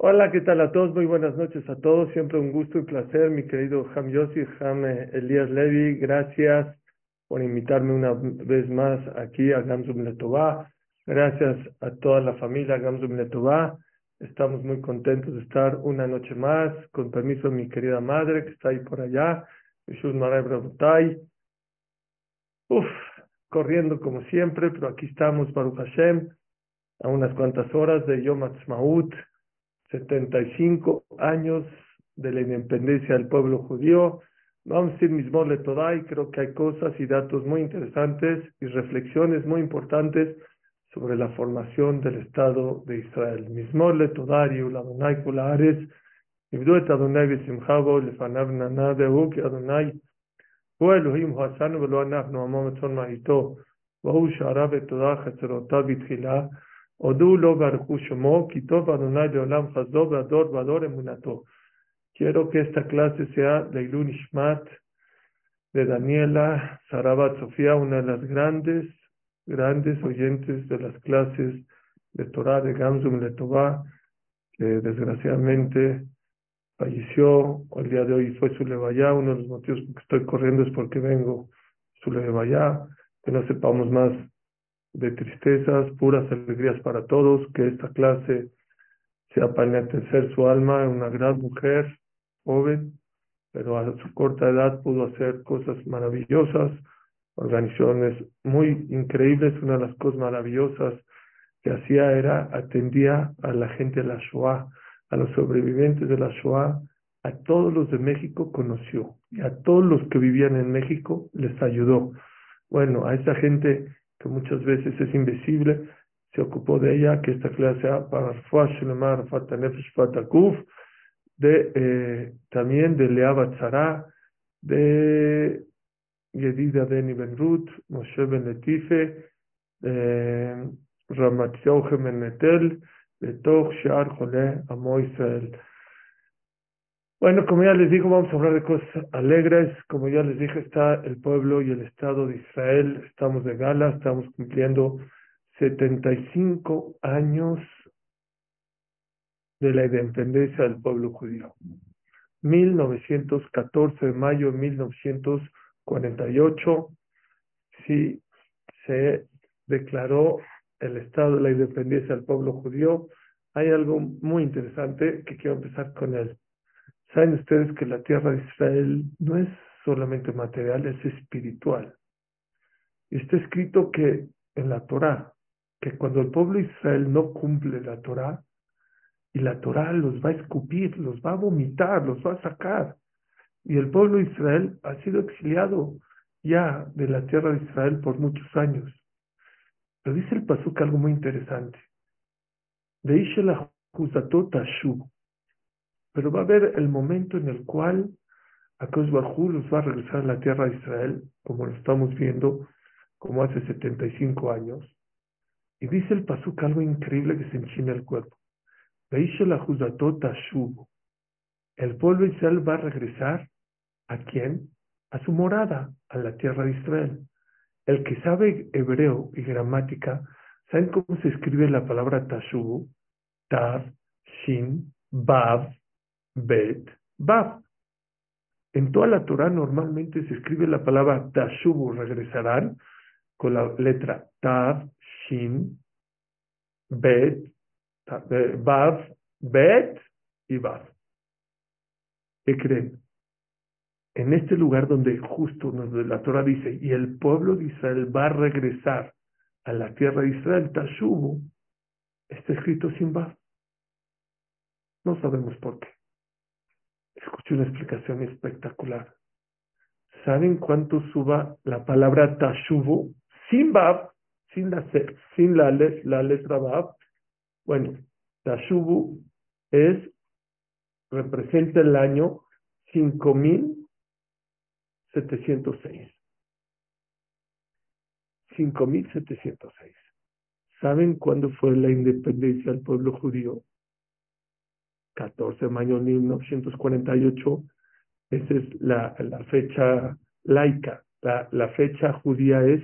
Hola, ¿qué tal a todos? Muy buenas noches a todos. Siempre un gusto y placer, mi querido Ham Yossi, Ham eh, Elías Levi. Gracias por invitarme una vez más aquí a Gamsum Letová. Gracias a toda la familia Gamsum Letová. Estamos muy contentos de estar una noche más, con permiso de mi querida madre que está ahí por allá, Uf, corriendo como siempre, pero aquí estamos, Baruch Hashem, a unas cuantas horas de Yom Ha'atzmaut, 75 años de la independencia del pueblo judío. Vamos a decir mismo le y creo que hay cosas y datos muy interesantes y reflexiones muy importantes sobre la formación del Estado de Israel. Mismo le todai la Adonai kulares, ibdu et Adonai besimchavo lefanav nanadehu ki Adonai הוא אלוהים הוא עשנו ולא אנחנו עמו מצון מהיתו והוא שערה ותודה חצרותיו בתחילה Quiero que esta clase sea Leilun Ishmat de Daniela Sarabat Sofía, una de las grandes, grandes oyentes de las clases de Torah de Gamsum Letová, que desgraciadamente falleció. El día de hoy fue su levaya. Uno de los motivos por que estoy corriendo es porque vengo su levaya, que no sepamos más de tristezas, puras alegrías para todos, que esta clase sea para enaltecer su alma, una gran mujer, joven, pero a su corta edad pudo hacer cosas maravillosas, organizaciones muy increíbles, una de las cosas maravillosas que hacía era atendía a la gente de la Shoah, a los sobrevivientes de la Shoah, a todos los de México conoció y a todos los que vivían en México les ayudó. Bueno, a esa gente que muchas veces es invisible, se ocupó de ella, que esta clase sea para de eh, también de Leaba Tzara, de Yedida Beni Ben Ruth, Moshe Ben Letife, eh, Ramatziau Netel, bueno, como ya les digo, vamos a hablar de cosas alegres. Como ya les dije, está el pueblo y el Estado de Israel. Estamos de gala, estamos cumpliendo 75 años de la independencia del pueblo judío. 1914 de mayo de 1948, sí, se declaró el Estado de la independencia del pueblo judío, hay algo muy interesante que quiero empezar con él. Saben ustedes que la tierra de Israel no es solamente material, es espiritual. Está escrito que en la Torah, que cuando el pueblo de Israel no cumple la Torah, y la Torah los va a escupir, los va a vomitar, los va a sacar. Y el pueblo de Israel ha sido exiliado ya de la tierra de Israel por muchos años. Pero dice el Pasuk algo muy interesante. la Pero va a haber el momento en el cual Akos Bajú los va a regresar a la tierra de Israel, como lo estamos viendo, como hace 75 años. Y dice el Pasuk algo increíble que se enchina el cuerpo. El pueblo de Israel va a regresar a quién? A su morada, a la tierra de Israel. El que sabe hebreo y gramática, ¿saben cómo se escribe la palabra tashubu? Tav, shin, bav, bet, bav. En toda la Torah normalmente se escribe la palabra tashubu, regresarán, con la letra tav, shin, bet, bav, eh, bet y bav. ¿Qué creen? en este lugar donde justo la Torah dice, y el pueblo de Israel va a regresar a la tierra de Israel, Tashubu, está escrito sin Bab. No sabemos por qué. Escuché una explicación espectacular. ¿Saben cuánto suba la palabra Tashubu sin Bab, sin la, sin la, la letra Bab? Bueno, Tashubu es, representa el año 5000 706. 5706. ¿Saben cuándo fue la independencia del pueblo judío? 14 de mayo de 1948. Esa es la, fecha laica. La, fecha judía es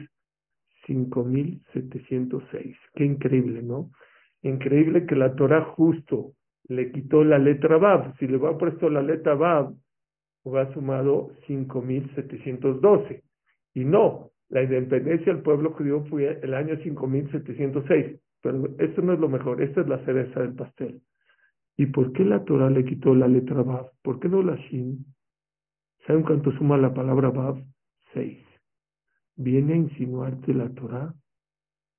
5706. Qué increíble, ¿no? Increíble que la Torah justo le quitó la letra Bab. Si le hubiera puesto la letra Bab, hubiera sumado 5.712. Y no, la independencia del pueblo judío fue el año 5706. Pero esto no es lo mejor, esta es la cereza del pastel. ¿Y por qué la Torah le quitó la letra Bab? ¿Por qué no la Shin? ¿Saben cuánto suma la palabra Bab? Seis. Viene a insinuarte la Torah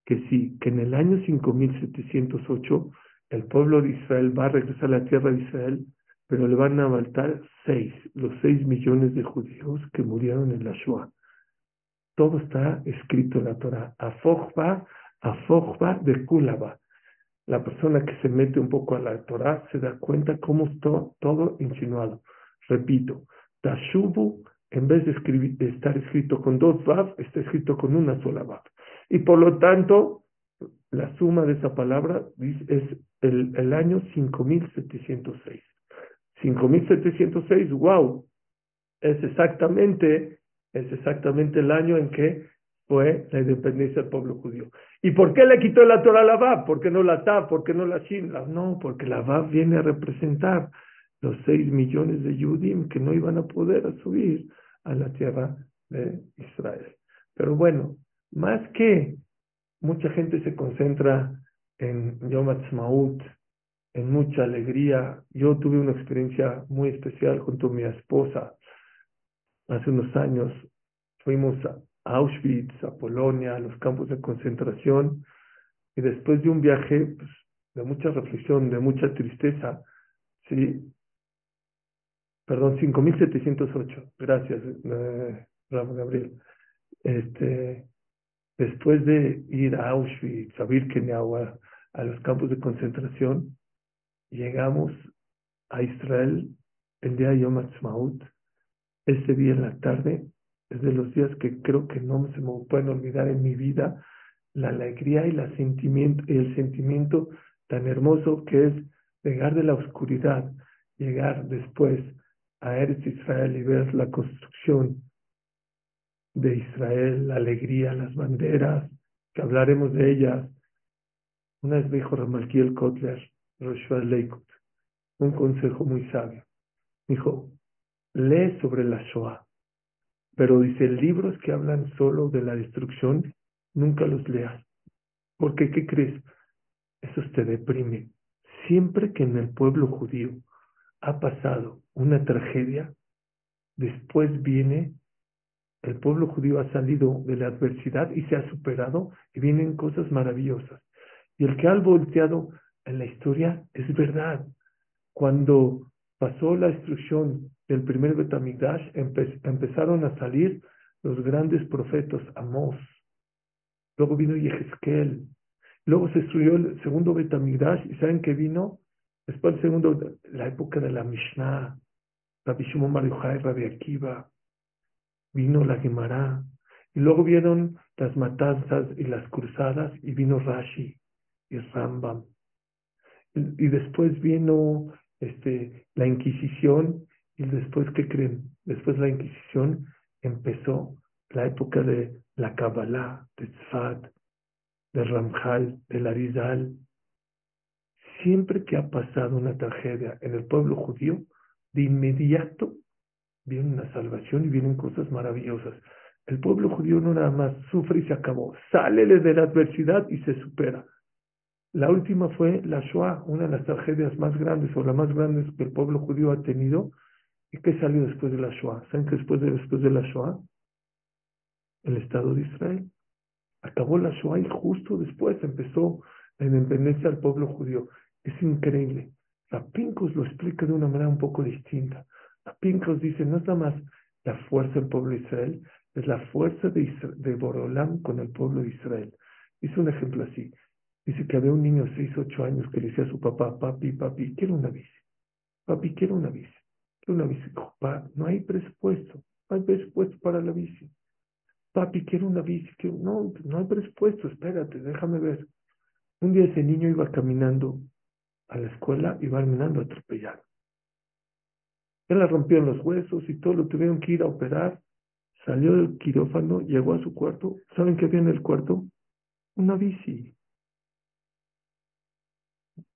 que sí, que en el año 5708 el pueblo de Israel va a regresar a la tierra de Israel, pero le van a faltar seis, los seis millones de judíos que murieron en la Shoah. Todo está escrito en la Torah. Afojba, afojba de Kulaba. La persona que se mete un poco a la Torah se da cuenta cómo está todo insinuado. Repito, Tashubu, en vez de, escribir, de estar escrito con dos Vav, está escrito con una sola Vav. Y por lo tanto, la suma de esa palabra es el, el año 5706. 5706, wow, es exactamente, es exactamente el año en que fue la independencia del pueblo judío. ¿Y por qué le quitó la Torah a la Vav? ¿Por qué no la Tav? ¿Por qué no la Shin? No, porque la Vav viene a representar los seis millones de Yudim que no iban a poder subir a la tierra de Israel. Pero bueno, más que mucha gente se concentra en Yom Ha'atzmaut, en mucha alegría. Yo tuve una experiencia muy especial junto a mi esposa. Hace unos años fuimos a Auschwitz, a Polonia, a los campos de concentración, y después de un viaje pues, de mucha reflexión, de mucha tristeza, sí, perdón, 5.708, gracias, eh, Gabriel. Este, después de ir a Auschwitz, a Birkenau, a, a los campos de concentración, llegamos a Israel el día de Yom Ha'atzmaut. Ese día en la tarde es los días que creo que no se me pueden olvidar en mi vida, la alegría y sentimiento, el sentimiento tan hermoso que es llegar de la oscuridad, llegar después a Eretz Israel y ver la construcción de Israel, la alegría, las banderas, que hablaremos de ellas. Una vez me dijo Ramalkiel Kotler, Leikut, un consejo muy sabio. Dijo, lee sobre la Shoah, pero dice, libros que hablan solo de la destrucción, nunca los leas. Porque, ¿qué crees? Eso te deprime. Siempre que en el pueblo judío ha pasado una tragedia, después viene, el pueblo judío ha salido de la adversidad y se ha superado y vienen cosas maravillosas. Y el que ha volteado en la historia es verdad. Cuando pasó la destrucción del primer Betamigdash, empezaron a salir los grandes profetas Amós. Luego vino Yehezkel. Luego se destruyó el segundo Betamigdash. ¿Y saben qué vino? Después el segundo, la época de la Mishnah. Rabbi Shimon Bar Rabbi Akiva. Vino la Gemara. Y luego vieron las matanzas y las cruzadas y vino Rashi y Rambam y después vino este, la Inquisición, y después, ¿qué creen? Después de la Inquisición empezó la época de la Kabbalah, de Tzfat, de Ramjal, de Larizal. Siempre que ha pasado una tragedia en el pueblo judío, de inmediato viene una salvación y vienen cosas maravillosas. El pueblo judío no nada más sufre y se acabó, sale de la adversidad y se supera. La última fue la Shoah, una de las tragedias más grandes o las más grandes que el pueblo judío ha tenido. ¿Y qué salió después de la Shoah? ¿Saben qué después de, después de la Shoah? El Estado de Israel. Acabó la Shoah y justo después empezó la independencia del pueblo judío. Es increíble. La Pincus lo explica de una manera un poco distinta. La Pincus dice, no es nada más la fuerza del pueblo de Israel, es la fuerza de, de Borolam con el pueblo de Israel. Hizo un ejemplo así. Dice que había un niño de 6, 8 años que le decía a su papá, papi, papi, quiero una bici. Papi, quiero una bici. Quiero una bici. Papá, no hay presupuesto. No hay presupuesto para la bici. Papi, quiero una bici. No, no hay presupuesto. Espérate, déjame ver. Un día ese niño iba caminando a la escuela y va caminando atropellado. Él le rompieron los huesos y todo lo tuvieron que ir a operar. Salió del quirófano, llegó a su cuarto. ¿Saben qué había en el cuarto? Una bici.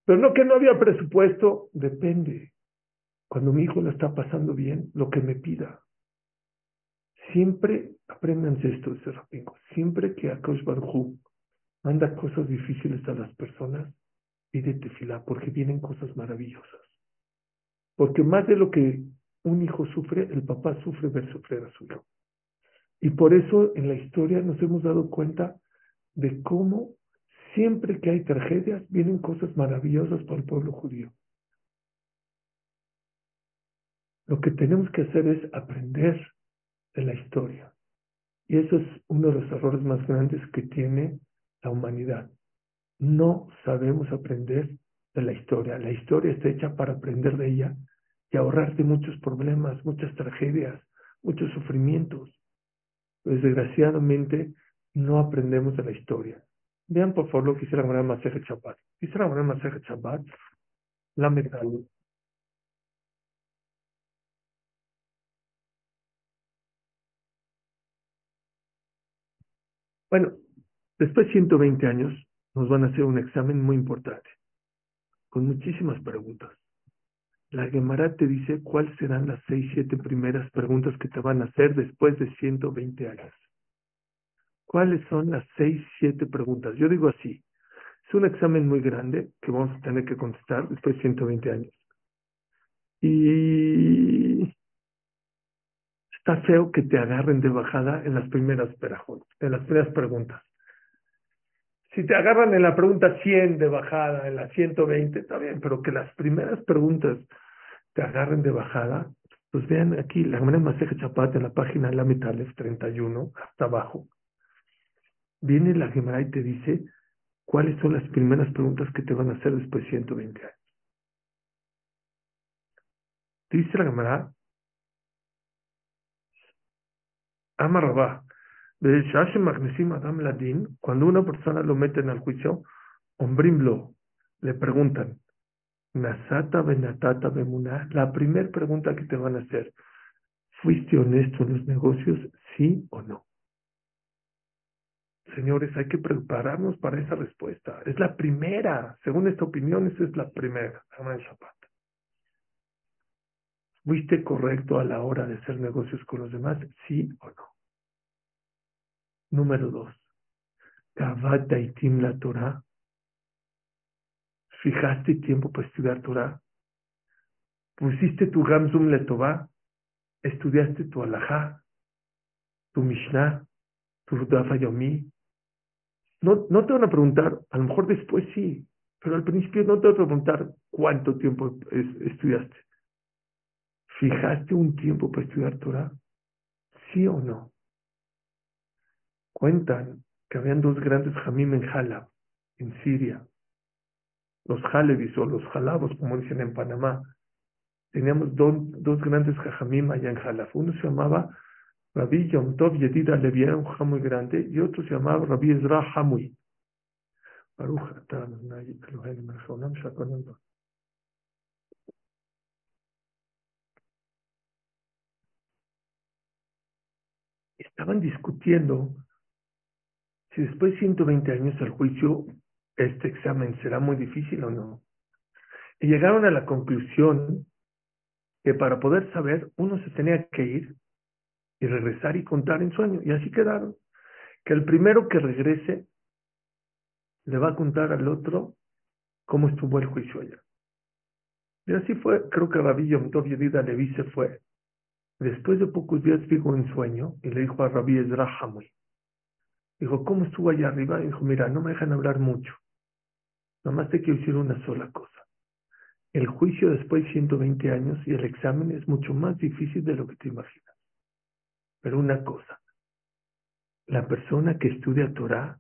Pero no que no había presupuesto, depende. Cuando mi hijo lo está pasando bien, lo que me pida. Siempre, apréndanse esto, Serapingo, siempre que Akosh Baruj manda cosas difíciles a las personas, pídete fila, porque vienen cosas maravillosas. Porque más de lo que un hijo sufre, el papá sufre ver sufrir a su hijo. Y por eso en la historia nos hemos dado cuenta de cómo siempre que hay tragedias vienen cosas maravillosas para el pueblo judío. Lo que tenemos que hacer es aprender de la historia. Y eso es uno de los errores más grandes que tiene la humanidad. No sabemos aprender de la historia. La historia está hecha para aprender de ella y ahorrarte muchos problemas, muchas tragedias, muchos sufrimientos. Desgraciadamente, no aprendemos de la historia. Vean por favor lo que dice la Gemara Maseje Chabat. Dice la Gemara Maseje Chabat, la metal. Bueno, después de 120 años nos van a hacer un examen muy importante, con muchísimas preguntas. La Gemara te dice cuáles serán las seis, siete primeras preguntas que te van a hacer después de 120 años. ¿Cuáles son las seis, siete preguntas? Yo digo así, es un examen muy grande que vamos a tener que contestar después de 120 años. Y está feo que te agarren de bajada en las primeras en las primeras preguntas. Si te agarran en la pregunta 100 de bajada, en la 120, está bien, pero que las primeras preguntas te agarren de bajada, pues vean aquí, la manera Maseje Chapat en la página La Metales 31, hasta abajo viene la Gemara y te dice cuáles son las primeras preguntas que te van a hacer después de 120 años. Dice la Gemara, Amarabá, cuando una persona lo mete en el juicio, ombrimlo, le preguntan, Nasata benatata bemuna, la primera pregunta que te van a hacer, ¿fuiste honesto en los negocios, sí o no? Señores, hay que prepararnos para esa respuesta. Es la primera, según esta opinión, esa es la primera, ¿Fuiste correcto a la hora de hacer negocios con los demás? ¿Sí o no? Número dos. y Tim la Torah. ¿Fijaste tiempo para estudiar Torah? ¿Pusiste tu Gamzum Letová? ¿Estudiaste tu Alajá? ¿Tu Mishnah? ¿Tu Rudafa Yomi? No, no te van a preguntar, a lo mejor después sí, pero al principio no te van a preguntar cuánto tiempo estudiaste. ¿Fijaste un tiempo para estudiar Torah? ¿Sí o no? Cuentan que habían dos grandes jamim en Jalab, en Siria. Los Jalevis o los Jalabos, como dicen en Panamá. Teníamos dos grandes jamim allá en Jalab. Uno se llamaba Rabbi Yom Tov Yedida Levi era un jajam muy grande y otro se llamaba Rabbi Ezra Hamui. Estaban discutiendo si después de 120 años el juicio, este examen será muy difícil o no. Y llegaron a la conclusión que para poder saber uno se tenía que ir y regresar y contar en sueño. Y así quedaron. Que el primero que regrese le va a contar al otro cómo estuvo el juicio allá. Y así fue, creo que Rabí Yom Tov Yedida Levi se fue. Después de pocos días dijo en sueño y le dijo a Rabí Ezra Hamui. Dijo, ¿cómo estuvo allá arriba? Dijo, mira, no me dejan hablar mucho. Nomás te quiero decir una sola cosa. El juicio después de 120 años y el examen es mucho más difícil de lo que te imaginas. Pero una cosa, la persona que estudia Torah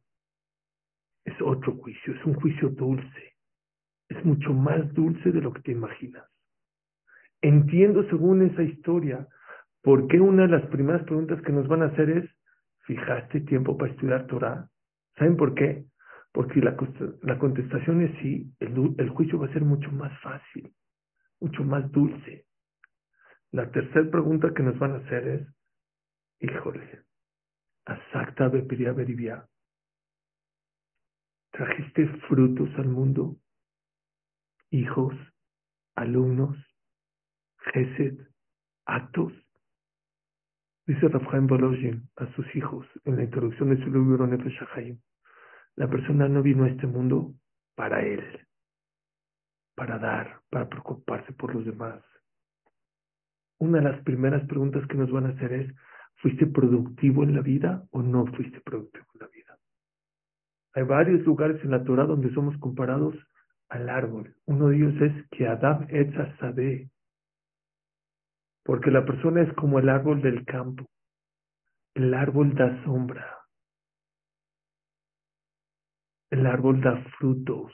es otro juicio, es un juicio dulce, es mucho más dulce de lo que te imaginas. Entiendo según esa historia por qué una de las primeras preguntas que nos van a hacer es, ¿fijaste tiempo para estudiar Torah? ¿Saben por qué? Porque la, la contestación es sí, el, el juicio va a ser mucho más fácil, mucho más dulce. La tercera pregunta que nos van a hacer es, Híjole, Bepiria Beribia. Trajiste frutos al mundo. hijos, alumnos, gesed, actos. Dice Rafael Bolojin a sus hijos en la introducción de su libro Nefesh la persona no vino a este mundo para él, para dar, para preocuparse por los demás. Una de las primeras preguntas que nos van a hacer es, ¿fuiste productivo en la vida o no fuiste productivo en la vida? Hay varios lugares en la Torah donde somos comparados al árbol. Uno de ellos es que Adam Sade, porque la persona es como el árbol del campo. El árbol da sombra. El árbol da frutos,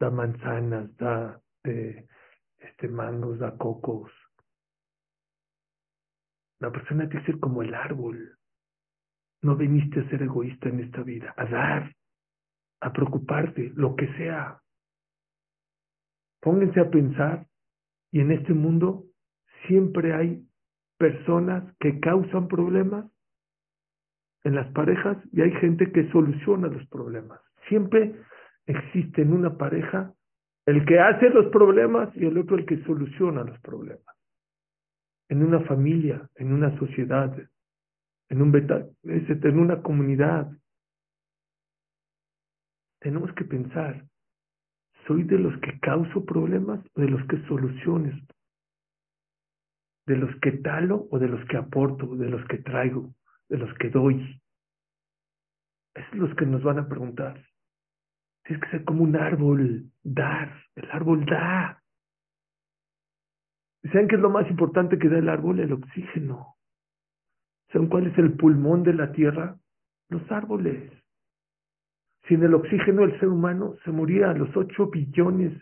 da manzanas, da eh, este, mangos, da cocos. La persona tiene que ser como el árbol. No viniste a ser egoísta en esta vida, a dar, a preocuparte, lo que sea. Pónganse a pensar y en este mundo siempre hay personas que causan problemas en las parejas y hay gente que soluciona los problemas. Siempre existe en una pareja el que hace los problemas y el otro el que soluciona los problemas. En una familia, en una sociedad, en un beta, en una comunidad. Tenemos que pensar, ¿soy de los que causo problemas o de los que soluciones de los que talo o de los que aporto, de los que traigo, de los que doy. Es los que nos van a preguntar. Tienes que ser como un árbol, dar. El árbol da. ¿Saben qué es lo más importante que da el árbol? El oxígeno. ¿Saben cuál es el pulmón de la tierra? Los árboles. Sin el oxígeno, el ser humano se moría. Los ocho billones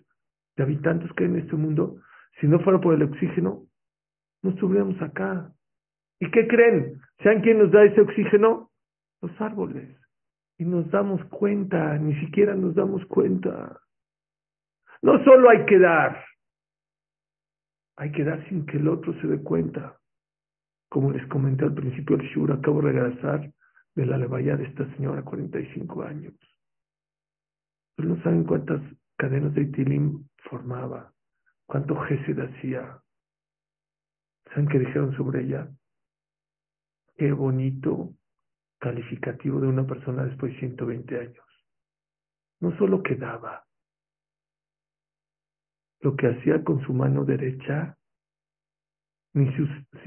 de habitantes que hay en este mundo, si no fuera por el oxígeno, no estuviéramos acá. ¿Y qué creen? ¿Saben quién nos da ese oxígeno? Los árboles. Y nos damos cuenta, ni siquiera nos damos cuenta. No solo hay que dar, hay que dar sin que el otro se dé cuenta. Como les comenté al principio del Shura, acabo de regresar de la levaya de esta señora, 45 años. Ustedes no saben cuántas cadenas de Itilim formaba, cuánto gesed hacía, ¿Saben qué dijeron sobre ella? Qué bonito calificativo de una persona después de 120 años. No solo quedaba, lo que hacía con su mano derecha, ni,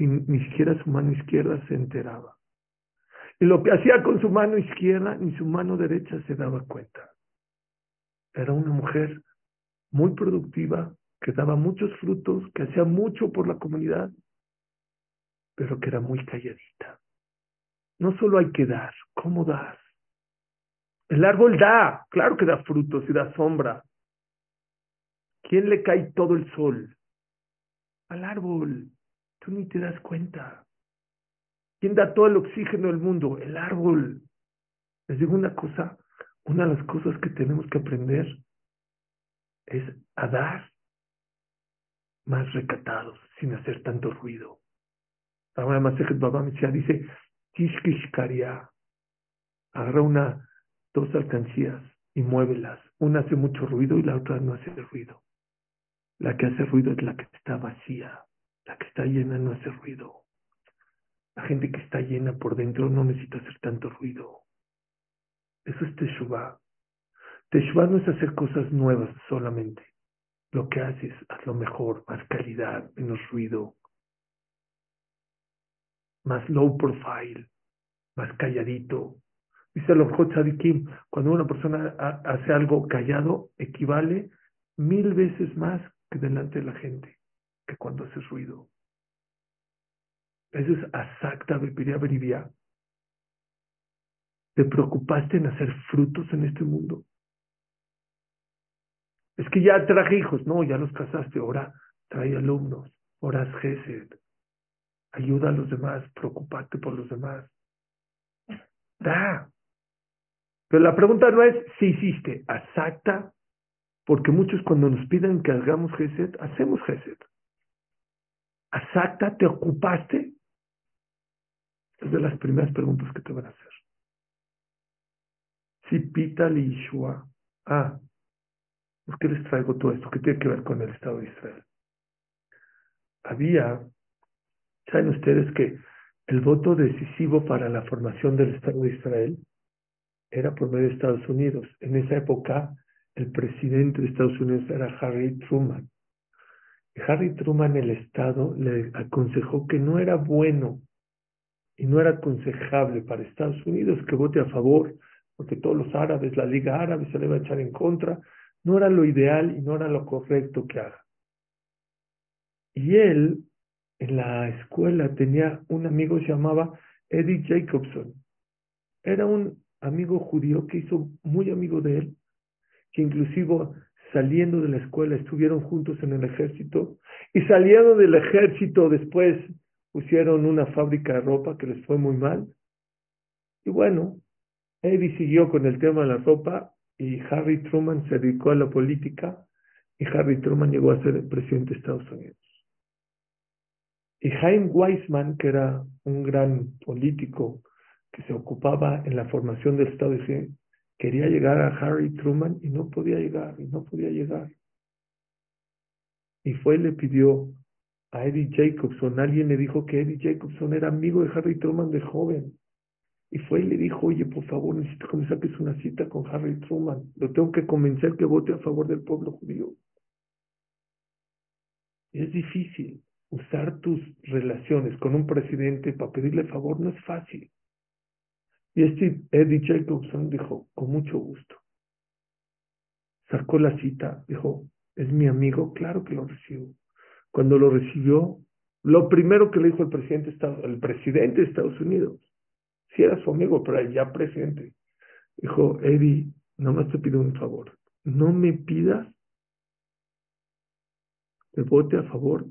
ni siquiera su mano izquierda se enteraba. Y lo que hacía con su mano izquierda, ni su mano derecha se daba cuenta. Era una mujer muy productiva, que daba muchos frutos, que hacía mucho por la comunidad pero que era muy calladita. No solo hay que dar, ¿cómo das? El árbol da, claro que da frutos y da sombra. ¿Quién le cae todo el sol? Al árbol. Tú ni te das cuenta. ¿Quién da todo el oxígeno del mundo? El árbol. Les digo una cosa, una de las cosas que tenemos que aprender es a dar más recatados, sin hacer tanto ruido. Ahora Masejet Baba dice, agarra una, dos alcancías y muévelas. Una hace mucho ruido y la otra no hace ruido. La que hace ruido es la que está vacía. La que está llena no hace ruido. La gente que está llena por dentro no necesita hacer tanto ruido. Eso es Teshuvah. Teshuvah no es hacer cosas nuevas solamente. Lo que haces, haz lo mejor, más calidad, menos ruido, más low profile, más calladito. Dice los Tzadikim, cuando una persona hace algo callado, equivale mil veces más que delante de la gente, que cuando hace ruido. Eso es asacta bepiria beribia. ¿Te preocupaste en hacer frutos en este mundo? Es que ya traje hijos, no, ya los casaste, ahora trae alumnos, ahora es Gesed, Ayuda a los demás, preocupate por los demás. Da. Pero la pregunta no es si hiciste, exacta, porque muchos cuando nos piden que hagamos Geset, hacemos Geset. ¿Exacta? ¿Te ocupaste? Es de las primeras preguntas que te van a hacer. Si pita Ishua. Ah, ¿Por qué les traigo todo esto? ¿Qué tiene que ver con el Estado de Israel? Había, saben ustedes que el voto decisivo para la formación del Estado de Israel era por medio de Estados Unidos. En esa época, el presidente de Estados Unidos era Harry Truman. Harry Truman, el Estado, le aconsejó que no era bueno y no era aconsejable para Estados Unidos que vote a favor, porque todos los árabes, la Liga Árabe se le iba a echar en contra. No era lo ideal y no era lo correcto que haga. Y él, en la escuela, tenía un amigo que se llamaba Eddie Jacobson. Era un amigo judío que hizo muy amigo de él, que inclusive saliendo de la escuela estuvieron juntos en el ejército y saliendo del ejército después pusieron una fábrica de ropa que les fue muy mal. Y bueno, Eddie siguió con el tema de la ropa y Harry Truman se dedicó a la política y Harry Truman llegó a ser el presidente de Estados Unidos. Y Jaime Weissman, que era un gran político que se ocupaba en la formación del Estado de Israel, quería llegar a Harry Truman y no podía llegar, y no podía llegar. Y fue y le pidió a Eddie Jacobson, alguien le dijo que Eddie Jacobson era amigo de Harry Truman de joven. Y fue y le dijo, oye, por favor, necesito que me saques una cita con Harry Truman. Lo tengo que convencer que vote a favor del pueblo judío. Es difícil usar tus relaciones con un presidente para pedirle favor, no es fácil. Y este Eddie Jacobson dijo, con mucho gusto. Sacó la cita, dijo, ¿es mi amigo? Claro que lo recibo. Cuando lo recibió, lo primero que le dijo el presidente, el presidente de Estados Unidos, si era su amigo, pero ya presidente, dijo, Eddie, nomás te pido un favor, no me pidas que vote a favor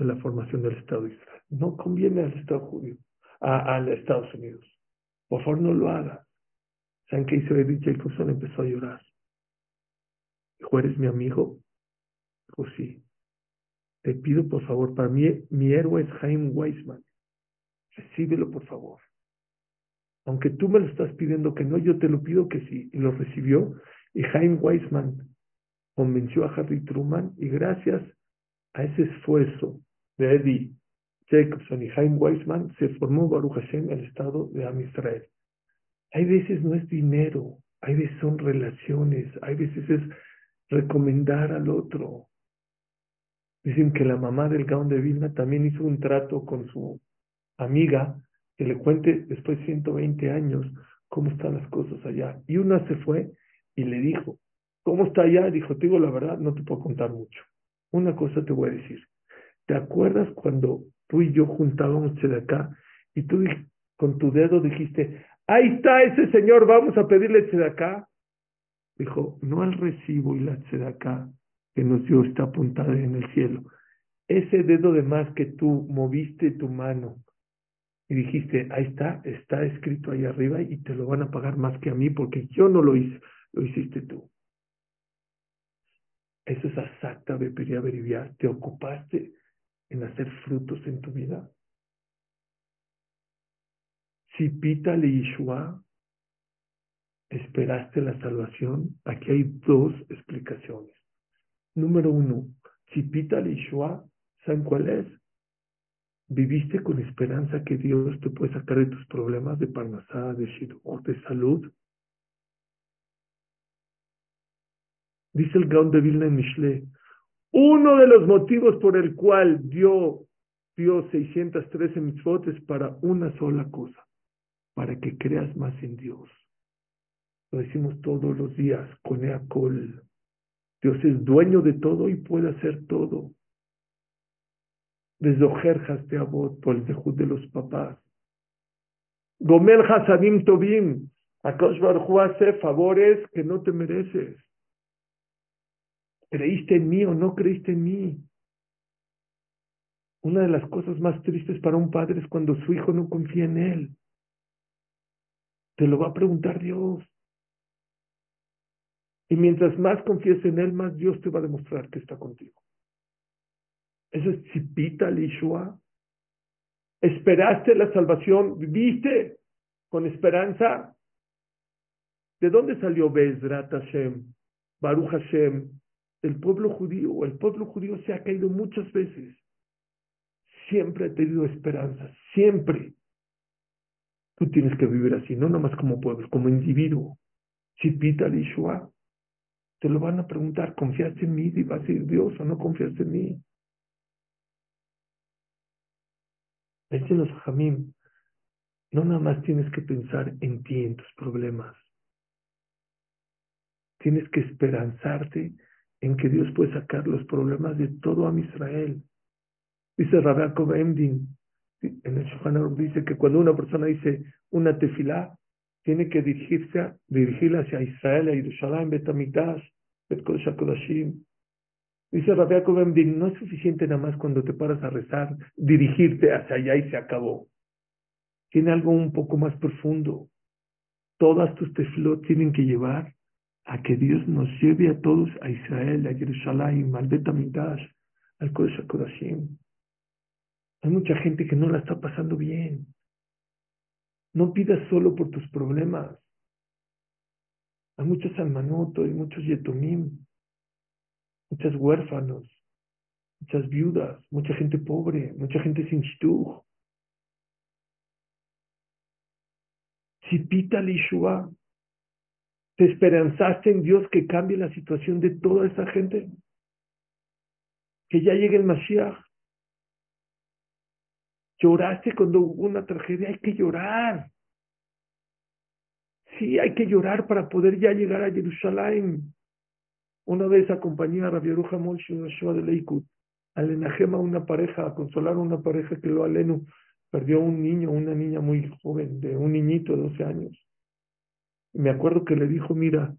de la formación del Estado de Israel. No conviene al Estado judío, a, a Estados Unidos. Por favor, no lo haga. ¿Saben qué hizo Eddie Jacobson? Empezó a llorar. Dijo, ¿eres mi amigo? Dijo, sí. Te pido, por favor, para mí, mi héroe es Jaime Weissman. Recíbelo, por favor. Aunque tú me lo estás pidiendo que no, yo te lo pido que sí. Y lo recibió. Y Jaime Weissman convenció a Harry Truman y gracias a ese esfuerzo de Eddie Jacobson y Jaime Weissman, se formó Baruch Hashem el Estado de Am Israel. Hay veces no es dinero, hay veces son relaciones, hay veces es recomendar al otro. Dicen que la mamá del Gaon de Vilna también hizo un trato con su amiga que le cuente después de 120 años cómo están las cosas allá. Y una se fue y le dijo, ¿cómo está allá? Dijo, te digo la verdad, no te puedo contar mucho. Una cosa te voy a decir. ¿Te acuerdas cuando tú y yo juntábamos acá y tú con tu dedo dijiste, ahí está ese señor, vamos a pedirle acá. Dijo, no al recibo y la acá que nos dio está apuntada en el cielo. Ese dedo de más que tú moviste tu mano y dijiste, ahí está, está escrito ahí arriba y te lo van a pagar más que a mí porque yo no lo hice, lo hiciste tú. Eso es exacta de Te ocupaste en hacer frutos en tu vida? Si pita le Yeshua, esperaste la salvación, aquí hay dos explicaciones. Número uno, si pita le Yeshua, ¿saben cuál es? ¿Viviste con esperanza que Dios te puede sacar de tus problemas de parnasá, de shidduch, de salud? Dice el Gaon de Vilna en Mishle, uno de los motivos por el cual dio, dio 613 mitzvot es para una sola cosa, para que creas más en Dios. Lo decimos todos los días con Eacol. Dios es dueño de todo y puede hacer todo. Desde Ojerjas de Abot, por el dejud de los papás. Gomel Hasadim Tobim. Akash Baruj hace favores que no te mereces. ¿Creíste en mí o no creíste en mí? Una de las cosas más tristes para un padre es cuando su hijo no confía en él. Te lo va a preguntar Dios. Y mientras más confíes en él, más Dios te va a demostrar que está contigo. Eso es Tzipita Lishua. Esperaste la salvación, viviste con esperanza. ¿De dónde salió Bezrat Hashem? Baruch Hashem, el pueblo judío, el pueblo judío se ha caído muchas veces. Siempre ha tenido esperanza, siempre. Tú tienes que vivir así, no nomás como pueblo, como individuo. Si pita Yeshua, te lo van a preguntar, ¿confiaste en mí? Y va a decir Dios o no confiaste en mí. Dicen los Jamim, no nada más tienes que pensar en ti, en tus problemas. Tienes que esperanzarte en que Dios puede sacar los problemas de todo a Israel. Dice Rabbi Emdin, en el Shulchan dice que cuando una persona dice una tefilá, tiene que dirigirse, dirigirla hacia Israel, a Jerusalén, Betamitash, Bet Kodashim. Dice Rabbi Emdin, no es suficiente nada más cuando te paras a rezar, dirigirte hacia allá y se acabó. Tiene algo un poco más profundo. Todas tus tefilot tienen que llevar a que Dios nos lleve a todos a Israel, a Jerusalén, al Betamitash, al Kodesh Kodashim. Hay mucha gente que no la está pasando bien. No pidas solo por tus problemas. Hay muchos almanotos, hay muchos yetomim, muchos huérfanos, muchas viudas, mucha gente pobre, mucha gente sin shtuch. Si pita Lishua, ¿te esperanzaste en Dios que cambie la situación de toda esa gente? Que ya llegue el Mashiach. Lloraste cuando hubo una tragedia, hay que llorar. Sí, hay que llorar para poder ya llegar a Jerusalén. Una vez acompañé a Rabbi Aruja de Leikut, al Enajema una pareja, a consolar a una pareja que lo aleno perdió un niño, una niña muy joven, de un niñito de 12 años. Me acuerdo que le dijo, mira,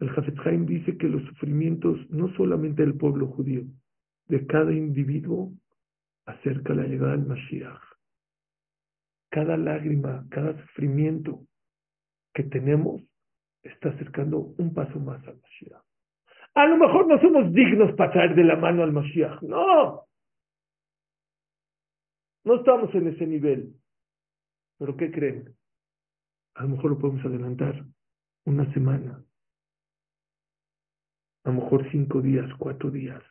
el Jafet Haim dice que los sufrimientos, no solamente del pueblo judío, de cada individuo, acerca la llegada del Mashiach. Cada lágrima, cada sufrimiento que tenemos está acercando un paso más al Mashiach. A lo mejor no somos dignos para traer de la mano al Mashiach. No. No estamos en ese nivel. Pero ¿qué creen? A lo mejor lo podemos adelantar una semana. A lo mejor cinco días, cuatro días.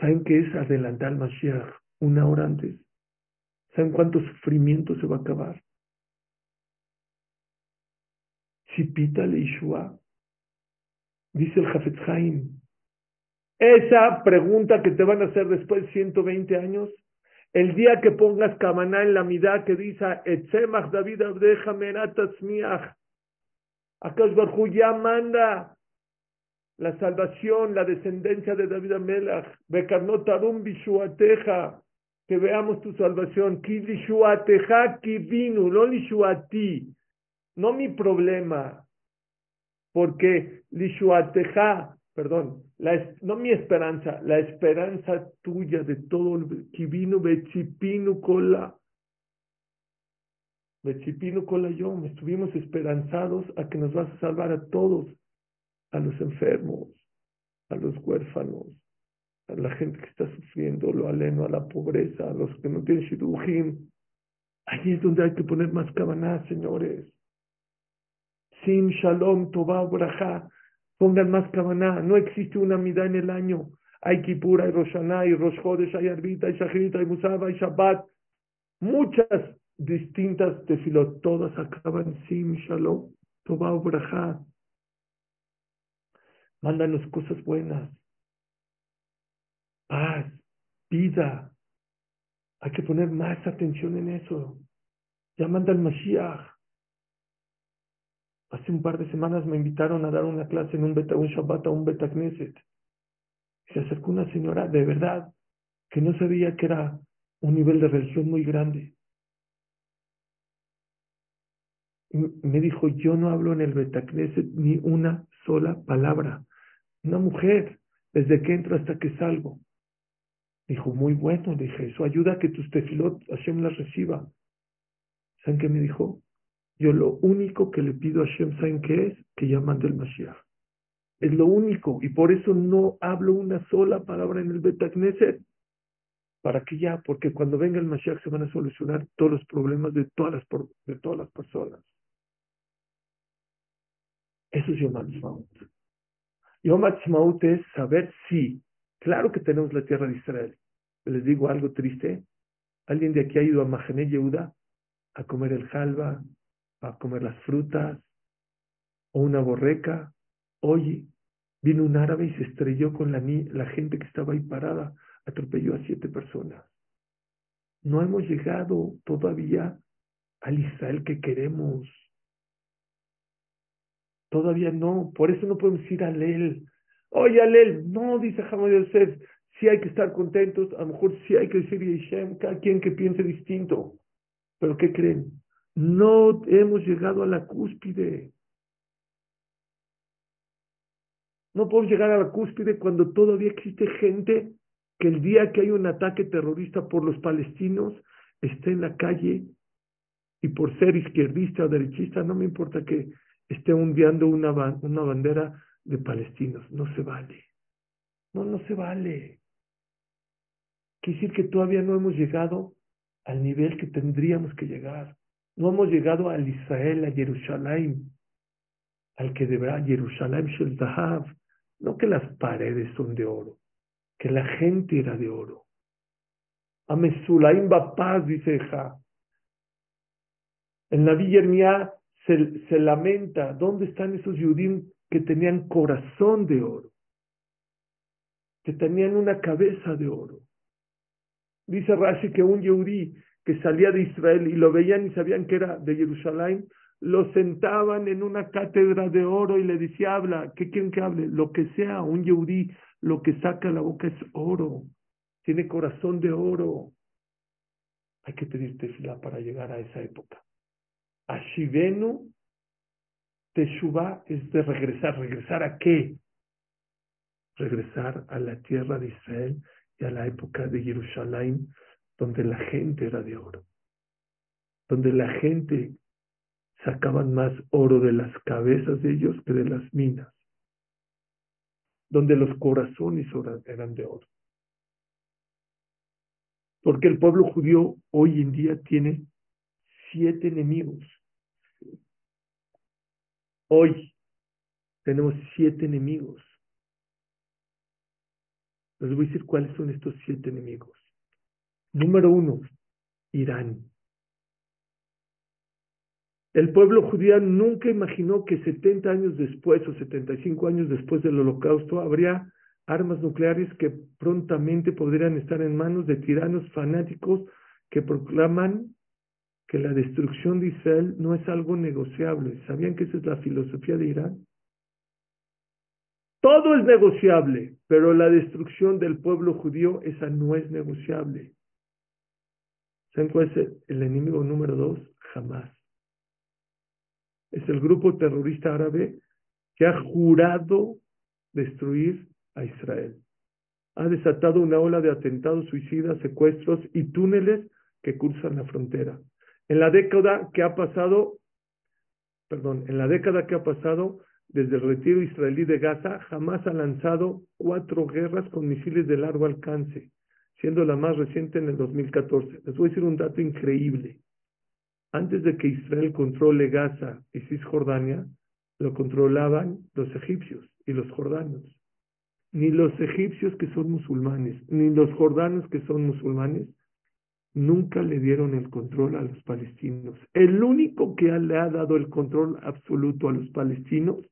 ¿Saben qué es adelantar al Mashiach una hora antes? ¿Saben cuánto sufrimiento se va a acabar? Si pita Yeshua, dice el Jafet Haim, esa pregunta que te van a hacer después de 120 años, el día que pongas Kamaná en la mitad que dice, Etzemach David Abdeja Meratasmiach, Akash Barhu ya manda la salvación, la descendencia de David Amelach, Bekarnotarum Bishuateja, que veamos tu salvación, Ki Lishuateja Ki vinu, no Lishuati, no mi problema, porque Lishuateja, perdón, la, no mi esperanza, la esperanza tuya de todo, Ki vino Bechipinu Kola, Bechipinu Kola yo, estuvimos esperanzados a que nos vas a salvar a todos a los enfermos, a los huérfanos, a la gente que está sufriendo, lo aleno, a la pobreza, a los que no tienen shidujim. Allí es donde hay que poner más cabaná, señores. Sim, shalom, toba, braja. Pongan más cabaná. No existe una mitad en el año. Hay Kippur, hay Rosh hay Rosh Chodesh, hay Arbita, hay Shachrit, hay Musab, hay Shabbat. Muchas distintas tefilot. Todas acaban Sim, shalom, toba, braja. Mándanos cosas buenas. Paz, vida. Hay que poner más atención en eso. Ya manda el Mashiach. Hace un par de semanas me invitaron a dar una clase en un, beta, un Shabbat a un Beta Knesset. Se acercó una señora de verdad que no sabía que era un nivel de religión muy grande. me dijo, yo no hablo en el Betacneset ni una sola palabra. Una mujer, desde que entro hasta que salgo. Dijo, muy bueno, dije, eso ayuda a que tus tefilot Hashem las reciba. ¿Saben qué me dijo? Yo lo único que le pido a Hashem, ¿saben qué es? Que ya mande el Mashiach. Es lo único, y por eso no hablo una sola palabra en el Betacneset. ¿Para qué ya? Porque cuando venga el Mashiach se van a solucionar todos los problemas de todas las, de todas las personas. Eso es Yom Ha'atzmaut. Yom Ha'atzmaut es saber si, claro que tenemos la tierra de Israel. Les digo algo triste. ¿Alguien de aquí ha ido a Mahane Yehuda a comer el halva, a comer las frutas, o una borreca? Oye, vino un árabe y se estrelló con la, la gente que estaba ahí parada, atropelló a siete personas. No hemos llegado todavía al Israel que queremos. Todavía no, por eso no podemos ir a Lel. Oye, Alel, no, dice Hamad Yosef, sí hay que estar contentos, a lo mejor sí hay que decir Yeshem, cada quien que piense distinto. Pero ¿qué creen? No hemos llegado a la cúspide. No podemos llegar a la cúspide cuando todavía existe gente que el día que hay un ataque terrorista por los palestinos esté en la calle y por ser izquierdista o derechista, no me importa que esté hundiendo una, una bandera de palestinos. No se vale. No, no se vale. Quiere decir que todavía no hemos llegado al nivel que tendríamos que llegar. No hemos llegado al Israel, a Jerusalén, al que deberá Jerusalén Shel No que las paredes son de oro, que la gente era de oro. Amesulaim paz, dice Ja. En la Villa se, se lamenta, ¿dónde están esos judíos que tenían corazón de oro? Que tenían una cabeza de oro. Dice Rashi que un yehudí que salía de Israel y lo veían y sabían que era de Jerusalén, lo sentaban en una cátedra de oro y le decía, habla, ¿qué quieren que hable? Lo que sea, un yehudí, lo que saca la boca es oro, tiene corazón de oro. Hay que pedir tefila para llegar a esa época. Ashivenu Teshuvah es de regresar. ¿Regresar a qué? Regresar a la tierra de Israel y a la época de Jerusalén, donde la gente era de oro, donde la gente sacaban más oro de las cabezas de ellos que de las minas, donde los corazones eran de oro. Porque el pueblo judío hoy en día tiene siete enemigos. Hoy tenemos siete enemigos. Les voy a decir cuáles son estos siete enemigos. Número uno, Irán. El pueblo judío nunca imaginó que 70 años después o 75 años después del holocausto habría armas nucleares que prontamente podrían estar en manos de tiranos fanáticos que proclaman que la destrucción de Israel no es algo negociable. ¿Sabían que esa es la filosofía de Irán? Todo es negociable, pero la destrucción del pueblo judío, esa no es negociable. ¿Saben cuál es el enemigo número dos? Jamás. Es el grupo terrorista árabe que ha jurado destruir a Israel. Ha desatado una ola de atentados suicidas, secuestros y túneles que cruzan la frontera. En la década que ha pasado, perdón, en la década que ha pasado, desde el retiro israelí de Gaza, jamás ha lanzado cuatro guerras con misiles de largo alcance, siendo la más reciente en el 2014. Les voy a decir un dato increíble. Antes de que Israel controle Gaza y Cisjordania, lo controlaban los egipcios y los jordanos. Ni los egipcios que son musulmanes, ni los jordanos que son musulmanes, nunca le dieron el control a los palestinos. El único que le ha dado el control absoluto a los palestinos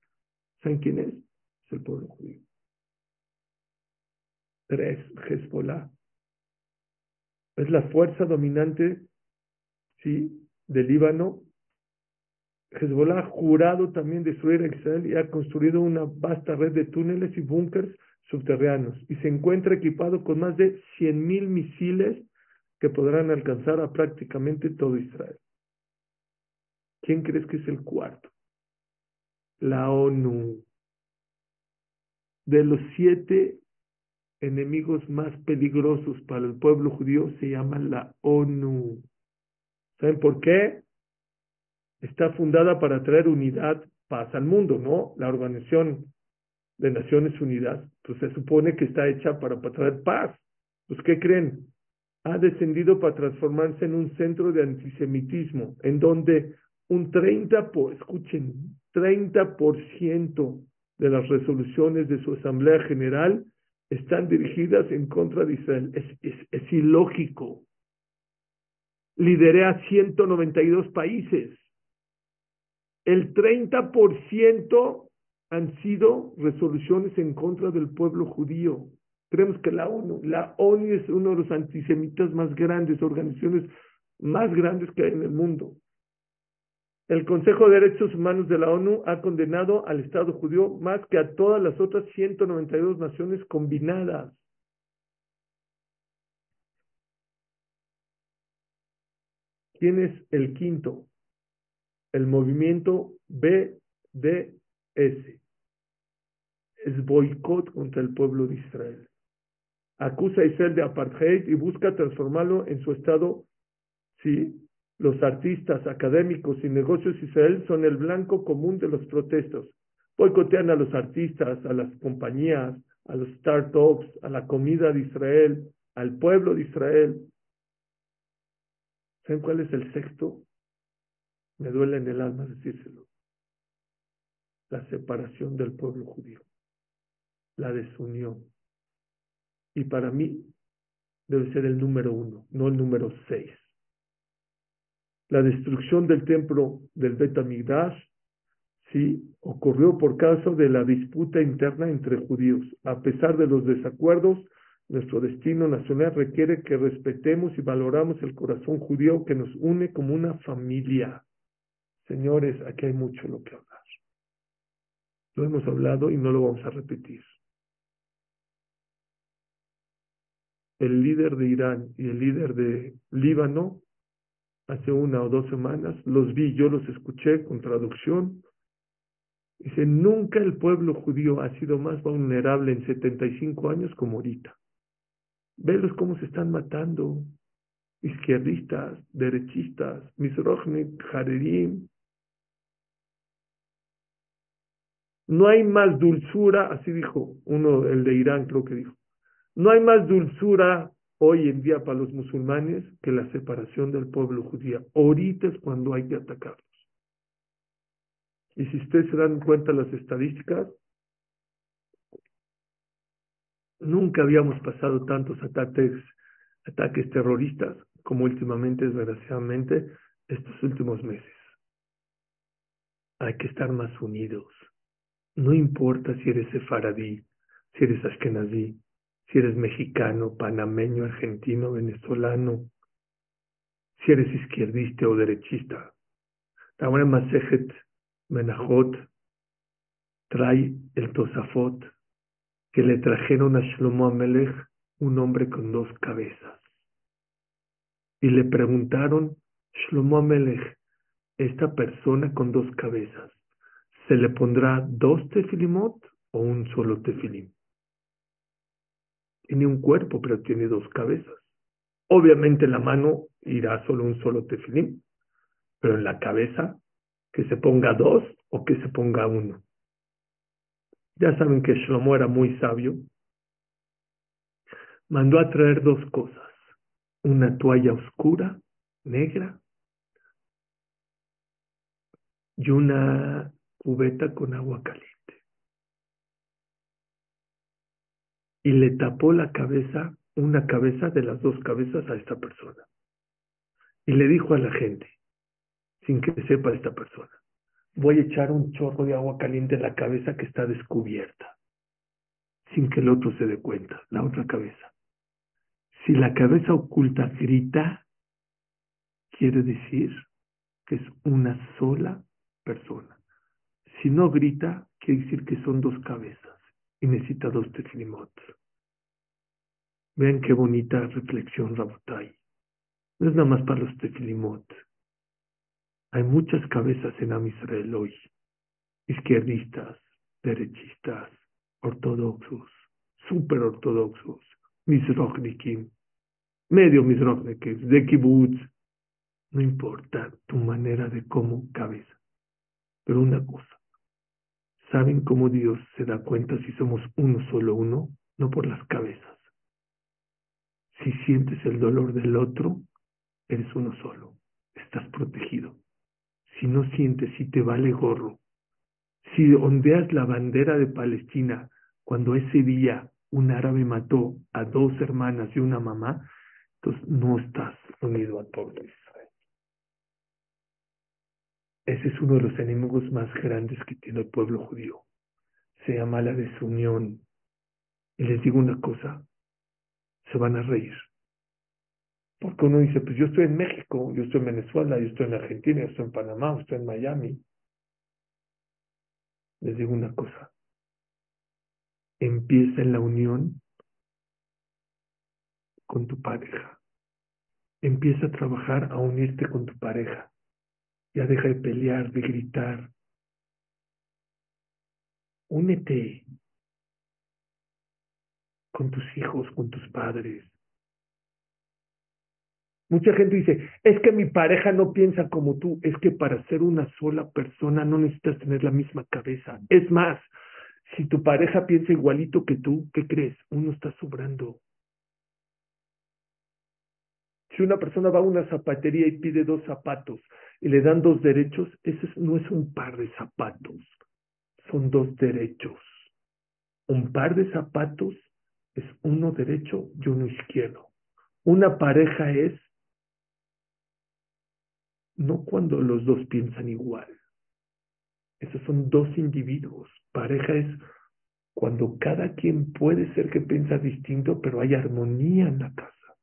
¿Saben quién es? Es el pueblo judío. Tres, Hezbollah. Es la fuerza dominante, ¿sí? Del Líbano. Hezbollah ha jurado también destruir a Israel y ha construido una vasta red de túneles y búnkers subterráneos y se encuentra equipado con más de 100.000 misiles que podrán alcanzar a prácticamente todo Israel. ¿Quién crees que es el cuarto? la ONU. De los siete enemigos más peligrosos para el pueblo judío se llama la ONU. ¿Saben por qué? Está fundada para traer unidad, paz al mundo, ¿no? La Organización de Naciones Unidas, pues se supone que está hecha para, para traer paz. Pues, ¿qué creen? Ha descendido para transformarse en un centro de antisemitismo, en donde un 30, por, escuchen, 30% de las resoluciones de su Asamblea General están dirigidas en contra de Israel. Es, es, ilógico. Lideré a 192 países. El 30% han sido resoluciones en contra del pueblo judío. Creemos que la ONU, la ONU es uno de los antisemitas más grandes, organizaciones más grandes que hay en el mundo. El Consejo de Derechos Humanos de la ONU ha condenado al Estado judío más que a todas las otras 192 naciones combinadas. ¿Quién es el quinto? El movimiento BDS. Es boicot contra el pueblo de Israel. Acusa a Israel de apartheid y busca transformarlo en su estado, sí, los artistas, académicos y negocios Israel son el blanco común de los protestos. Boicotean a los artistas, a las compañías, a los startups, a la comida de Israel, al pueblo de Israel. ¿Saben cuál es el sexto? Me duele en el alma decírselo. La separación del pueblo judío, la desunión. Y para mí debe ser el número uno, no el número seis la destrucción del templo del Bet sí, ocurrió por causa de la disputa interna entre judíos. A pesar de los desacuerdos, nuestro destino nacional requiere que respetemos y valoramos el corazón judío que nos une como una familia. Señores, aquí hay mucho lo que hablar. Lo hemos hablado y no lo vamos a repetir. El líder de Irán y el líder de Líbano hace una o dos semanas, los vi, yo los escuché con traducción. Dice, nunca el pueblo judío ha sido más vulnerable en 75 años como ahorita. Velos cómo se están matando. Izquierdistas, derechistas, misrochnik, jarerim. No hay más dulzura, así dijo uno, el de Irán creo que dijo. No hay más dulzura hoy en día para los musulmanes que la separación del pueblo judío. Ahorita es cuando hay que atacarlos. Y si ustedes se dan cuenta las estadísticas, nunca habíamos pasado tantos ataques, ataques terroristas como últimamente, desgraciadamente, estos últimos meses. Hay que estar más unidos. No importa si eres sefaradí, si eres ashkenazí, si eres mexicano, panameño, argentino, venezolano, si eres izquierdista o derechista. Ahora Masejet Menajot trae el Tosafot que le trajeron a Shlomo Amelech un hombre con dos cabezas. Y le preguntaron, Shlomo Amelech, esta persona con dos cabezas, ¿se le pondrá dos tefilimot o un solo tefilim? Tiene un cuerpo, pero tiene dos cabezas. Obviamente la mano irá solo un solo tefilim, pero en la cabeza que se ponga dos o que se ponga uno. Ya saben que Shlomo era muy sabio. Mandó a traer dos cosas, una toalla oscura, negra, y una cubeta con agua caliente. Y le tapó la cabeza, una cabeza de las dos cabezas a esta persona. Y le dijo a la gente, sin que sepa esta persona, voy a echar un chorro de agua caliente en la cabeza que está descubierta, sin que el otro se dé cuenta, la otra cabeza. Si la cabeza oculta grita, quiere decir que es una sola persona. Si no grita, quiere decir que son dos cabezas y necesita dos tefilimot. Vean qué bonita reflexión, Rabotai. No es nada más para los tefilimot. Hay muchas cabezas en Am Israel hoy. Izquierdistas, derechistas, ortodoxos, super ortodoxos, misrochnikim, medio misrochnikim, de kibbutz. No importa tu manera de cómo cabeza. Pero una cosa, ¿Saben cómo Dios se da cuenta si somos uno solo uno? No por las cabezas. Si sientes el dolor del otro, eres uno solo. Estás protegido. Si no sientes, si te vale gorro, Si ondeas la bandera de Palestina cuando ese día un árabe mató a dos hermanas y una mamá, entonces no estás unido a todo Israel. Ese es uno de los enemigos más grandes que tiene el pueblo judío. Se llama la desunión. Y les digo una cosa, se van a reír. Porque uno dice, pues yo estoy en México, yo estoy en Venezuela, yo estoy en Argentina, yo estoy en Panamá, yo estoy en Miami. Les digo una cosa, empieza en la unión con tu pareja. Empieza a trabajar a unirte con tu pareja. Ya deja de pelear, de gritar. Únete con tus hijos, con tus padres. Mucha gente dice, es que mi pareja no piensa como tú, es que para ser una sola persona no necesitas tener la misma cabeza. Es más, si tu pareja piensa igualito que tú, ¿qué crees? Uno está sobrando. Si una persona va a una zapatería y pide dos zapatos y le dan dos derechos, eso no es un par de zapatos, son dos derechos. Un par de zapatos es uno derecho y uno izquierdo. Una pareja es no cuando los dos piensan igual. Esos son dos individuos. Pareja es cuando cada quien puede ser que piensa distinto, pero hay armonía en la casa.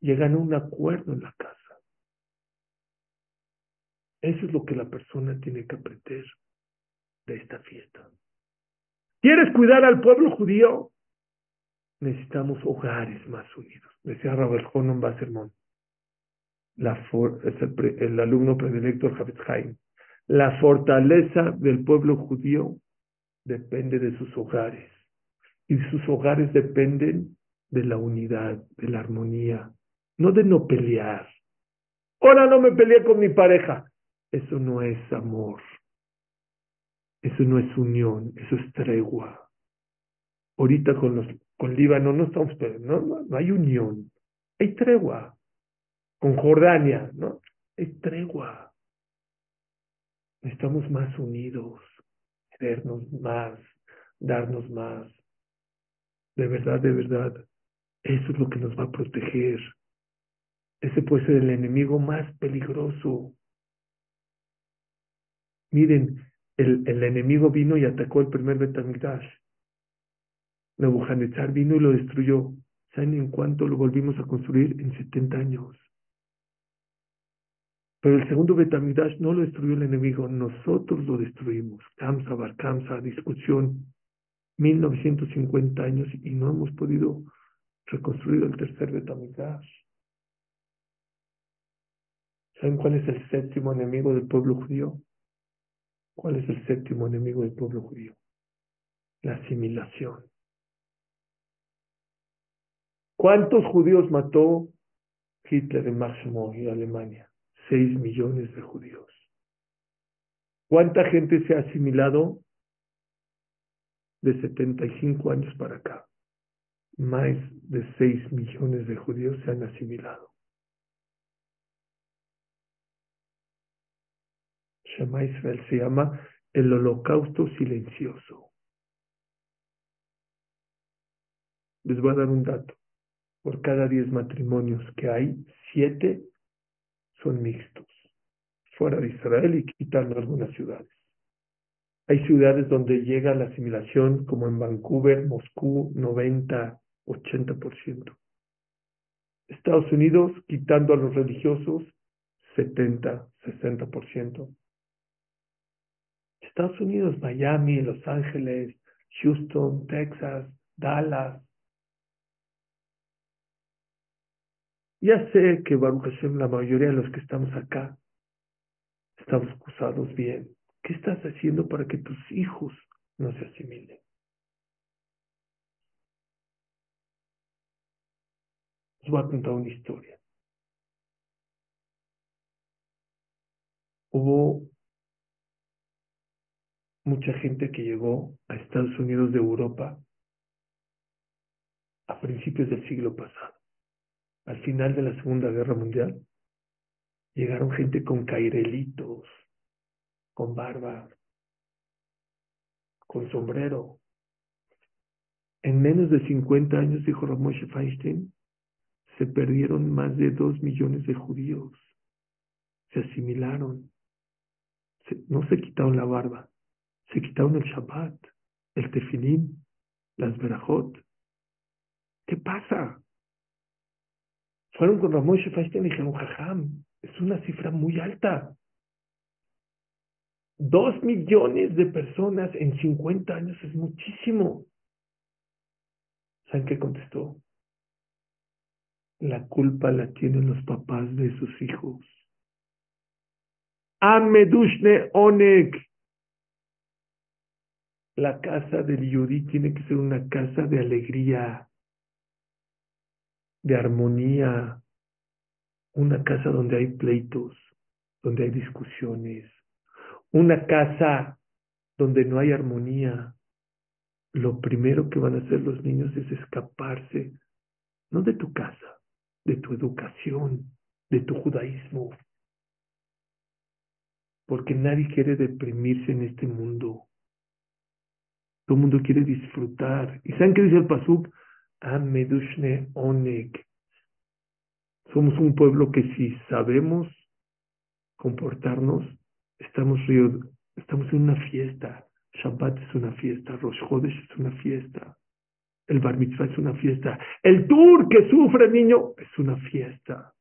Llegan a un acuerdo en la casa. Eso es lo que la persona tiene que aprender de esta fiesta. ¿Quieres cuidar al pueblo judío? Necesitamos hogares más unidos. Decía Robert Honon Bassermont, la es el, alumno predilecto Haim. La fortaleza del pueblo judío depende de sus hogares. Y sus hogares dependen de la unidad, de la armonía, no de no pelear. Ahora no me peleé con mi pareja. Eso no es amor. Eso no es unión, eso es tregua. Ahorita con los con Líbano no estamos no, no, hay unión, hay tregua. Con Jordania, ¿no? Hay tregua. Estamos más unidos, querernos más, darnos más. De verdad, de verdad, eso es lo que nos va a proteger. Ese puede ser el enemigo más peligroso. Miren, el, enemigo vino y atacó el primer Betamigdash. Nebuchadnezzar vino y lo destruyó. ¿Saben en cuánto lo volvimos a construir? En 70 años. Pero el segundo Betamidash no lo destruyó el enemigo, nosotros lo destruimos. Kamsa, Barkamsa, discusión, 1950 años y no hemos podido reconstruir el tercer Betamidash. ¿Saben cuál es el séptimo enemigo del pueblo judío? ¿Cuál es el séptimo enemigo del pueblo judío? La asimilación. ¿Cuántos judíos mató Hitler en Máximo y Alemania? 6 millones de judíos. ¿Cuánta gente se ha asimilado de 75 años para acá? Más de 6 millones de judíos se han asimilado. Shema Israel se llama el holocausto silencioso. Les voy a dar un dato. Por cada 10 matrimonios que hay, 7 son mixtos, fuera de Israel y quitando algunas ciudades. Hay ciudades donde llega la asimilación, como en Vancouver, Moscú, 90, 80%. Estados Unidos, quitando a los religiosos, 70, 60%. Estados Unidos, Miami, Los Ángeles, Houston, Texas, Dallas, Ya sé que Baruch Hashem, la mayoría de los que estamos acá, estamos acusados bien. ¿Qué estás haciendo para que tus hijos no se asimilen? Os voy a contar una historia. Hubo mucha gente que llegó a Estados Unidos de Europa a principios del siglo pasado al final de la Segunda Guerra Mundial, llegaron gente con cairelitos, con barba. con sombrero. En menos de 50 años, dijo Ramoshe Feinstein, se perdieron más de dos millones de judíos. Se asimilaron. no se quitaron la barba, se quitaron el Shabbat, el Tefilín, las Berajot. ¿Qué pasa? Fueron con Ramoshe Feinstein y dijeron, jajam, es una cifra muy alta. Dos millones de personas en 50 años es muchísimo. ¿Saben qué contestó? La culpa la tienen los papás de sus hijos. Amedushne Onek. La casa del Yudí tiene que ser una casa de alegría, de armonía, una casa donde hay pleitos, donde hay discusiones, una casa donde no hay armonía, lo primero que van a hacer los niños es escaparse, no de tu casa, de tu educación, de tu judaísmo. Porque nadie quiere deprimirse en este mundo. Todo el mundo quiere disfrutar. ¿Y saben qué dice el Pasuk? Amedushne Onek. Somos un pueblo que si sabemos comportarnos, estamos, estamos en una fiesta. Shabbat es una fiesta, Rosh Chodesh es una fiesta, el Bar Mitzvah es una fiesta, el Tour que sufre niño es una fiesta.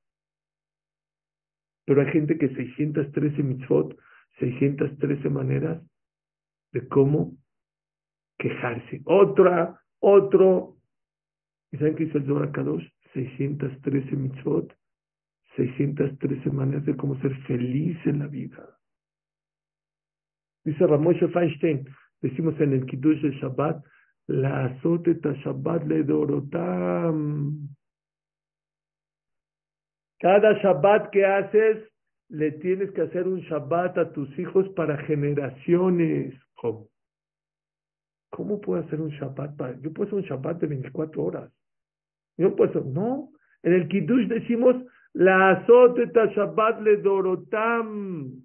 Pero hay gente que 613 mitzvot, 613 maneras de cómo quejarse. Otra, otro. ¿Y saben qué dice el Zohar Kadosh? 613 mitzvot, 613 maneras de cómo ser feliz en la vida. Dice Ramoshe Feinstein, decimos en el Kiddush del Shabbat, la azoteta Shabbat le dorotam. Cada Shabbat que haces, le tienes que hacer un Shabbat a tus hijos para generaciones. ¿Cómo? ¿Cómo puedo hacer un Shabbat? Para... Yo puedo hacer un Shabbat de 24 horas. Yo puedo hacer... No. En el Kiddush decimos, la azoteta Shabbat le dorotam.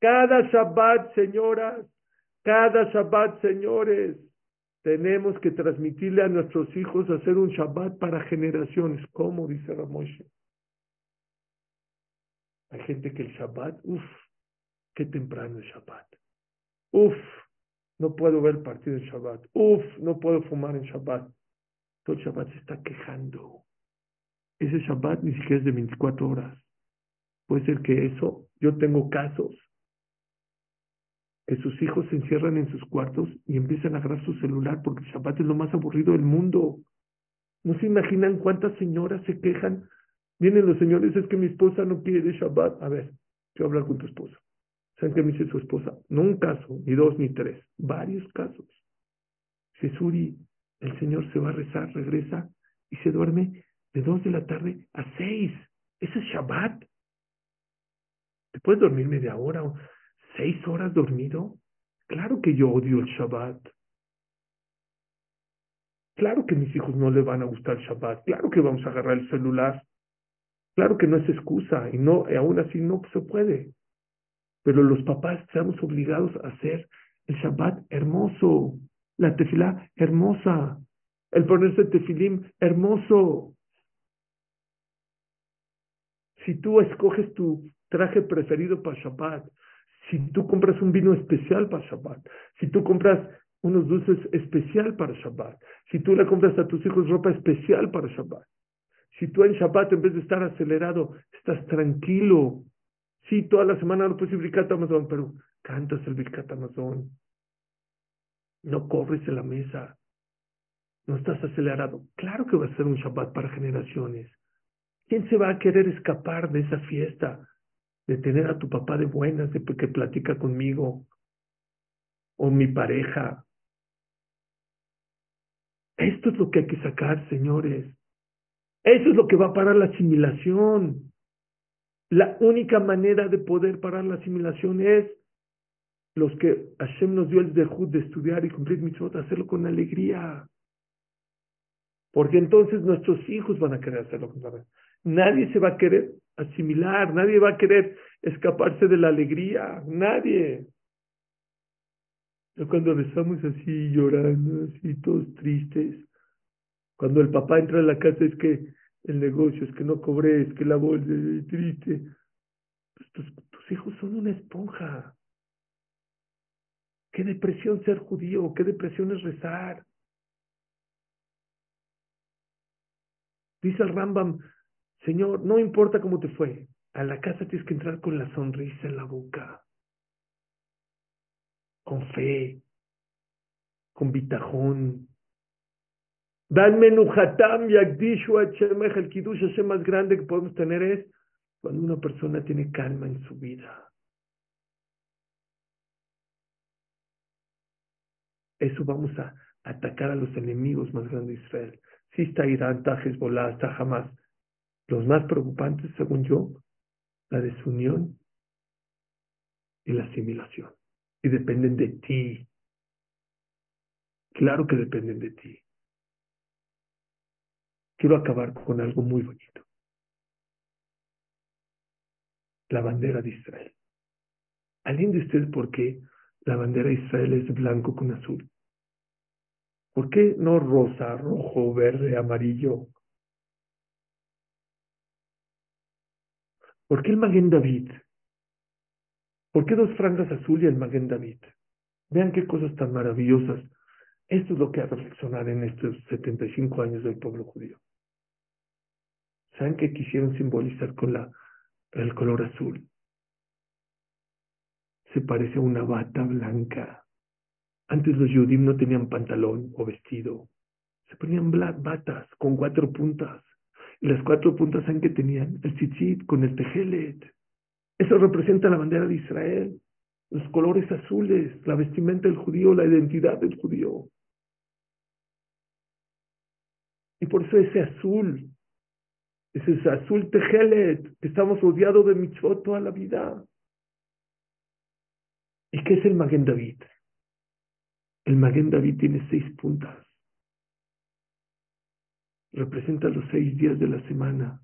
Cada Shabbat, señoras, cada Shabbat, señores, tenemos que transmitirle a nuestros hijos hacer un Shabbat para generaciones. ¿Cómo? Dice Ramoshe. Hay gente que el Shabbat, uff, qué temprano el Shabbat. Uff, no puedo ver partido en Shabbat. Uff, no puedo fumar en Shabbat. Todo el Shabbat se está quejando. Ese Shabbat ni siquiera es de 24 horas. Puede ser que eso, yo tengo casos que sus hijos se encierran en sus cuartos y empiezan a agarrar su celular porque el Shabbat es lo más aburrido del mundo. ¿No se imaginan cuántas señoras se quejan? Vienen los señores, es que mi esposa no quiere Shabbat. A ver, quiero hablar con tu esposa. ¿Saben qué me dice su esposa? No un caso, ni dos, ni tres, varios casos. Suri, el Señor se va a rezar, regresa y se duerme de dos de la tarde a seis. Ese es Shabbat. Te puedes dormir media hora, ¿Seis horas dormido? Claro que yo odio el Shabbat. Claro que mis hijos no le van a gustar el Shabbat. Claro que vamos a agarrar el celular. Claro que no es excusa y no, aún así no se puede. Pero los papás estamos obligados a hacer el Shabbat hermoso, la tefilá hermosa, el ponerse tefilim hermoso. Si tú escoges tu traje preferido para Shabbat, si tú compras un vino especial para Shabbat, si tú compras unos dulces especial para Shabbat, si tú le compras a tus hijos ropa especial para Shabbat, si tú en Shabbat en vez de estar acelerado, estás tranquilo, sí, toda la semana no puedes ir Birkat Amazon, pero cantas el Birkat Amazon, no corres en la mesa, no estás acelerado. Claro que va a ser un Shabbat para generaciones. ¿Quién se va a querer escapar de esa fiesta? de tener a tu papá de buenas, de que platica conmigo, o mi pareja. Esto es lo que hay que sacar, señores. Eso es lo que va a parar la asimilación. La única manera de poder parar la asimilación es los que Hashem nos dio el dejud de estudiar y cumplir mitzvot, hacerlo con alegría. Porque entonces nuestros hijos van a querer hacerlo con alegría. Nadie se va a querer asimilar, nadie va a querer escaparse de la alegría, nadie. Ya cuando rezamos así, llorando, así, todos tristes, cuando el papá entra a la casa es que el negocio, es que no cobré, es que la bolsa es triste. Pues tus, tus hijos son una esponja. Qué depresión ser judío, qué depresión es rezar. Dice el Rambam, Señor, no importa cómo te fue, a la casa tienes que entrar con la sonrisa en la boca con fe, con bitajón. Dan menujatam yagdishu hachemech, el kiddush Hashem más grande que podemos tener es cuando una persona tiene calma en su vida. Eso vamos a atacar a los enemigos más grandes de Israel. Si está Irán, está Hezbollah, está Hamas. Los más preocupantes, según yo, la desunión y la asimilación y dependen de ti. Claro que dependen de ti. Quiero acabar con algo muy bonito. La bandera de Israel. ¿Alguien de ustedes por qué la bandera de Israel es blanco con azul? ¿Por qué no rosa, rojo, verde, amarillo? ¿Por qué el Maguen David ¿Por qué dos franjas azul y el Maguen David? Vean qué cosas tan maravillosas. Esto es lo que ha reflexionar en estos 75 años del pueblo judío. ¿Saben qué quisieron simbolizar con la, el color azul? Se parece a una bata blanca. Antes los judíos no tenían pantalón o vestido. Se ponían batas con cuatro puntas. Y las cuatro puntas, ¿saben qué tenían? El tzitzit con el tejelet. Eso representa la bandera de Israel, los colores azules, la vestimenta del judío, la identidad del judío. Y por eso ese azul, ese azul tejelet, que estamos rodeados de mitzvot toda la vida. ¿Y qué es el Maguen David? El Maguen David tiene seis puntas. Representa los seis días de la semana.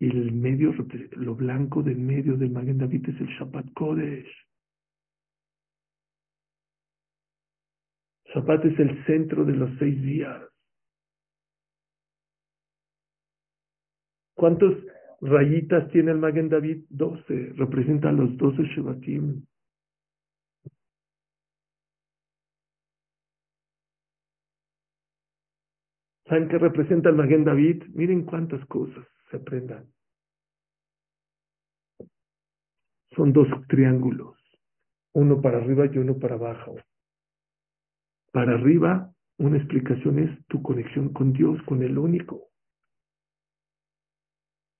Y el medio, lo blanco del medio del Magen David es el Shabbat Kodesh. Shabbat es el centro de los seis días. ¿Cuántas rayitas tiene el Magen David? Doce. Representa los doce Shabbatim. ¿Saben qué representa el Magen David? Miren cuántas cosas se aprendan. Son dos triángulos, uno para arriba y uno para abajo. Para arriba, una explicación es tu conexión con Dios, con el único.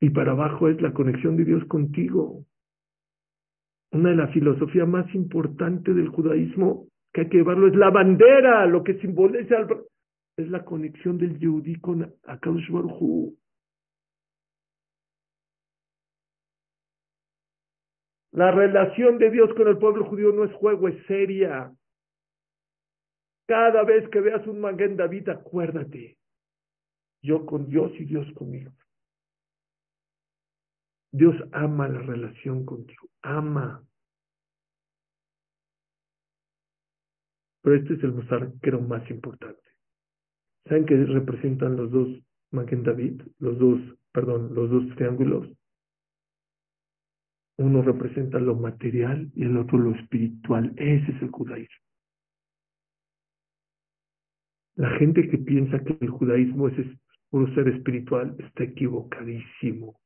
Y para abajo es la conexión de Dios contigo. Una de las filosofías más importantes del judaísmo que hay que llevarlo es la bandera, lo que simboliza es la conexión del Yehudi con Akadosh Baruj La relación de Dios con el pueblo judío no es juego, es seria. Cada vez que veas un Maguen David, acuérdate, yo con Dios y Dios conmigo. Dios ama la relación contigo, ama. Pero este es el era más importante. ¿Saben qué representan los dos Maguen David? Los dos, perdón, los dos triángulos. Uno representa lo material y el otro lo espiritual. Ese es el judaísmo. La gente que piensa que el judaísmo es puro ser espiritual está equivocadísimo.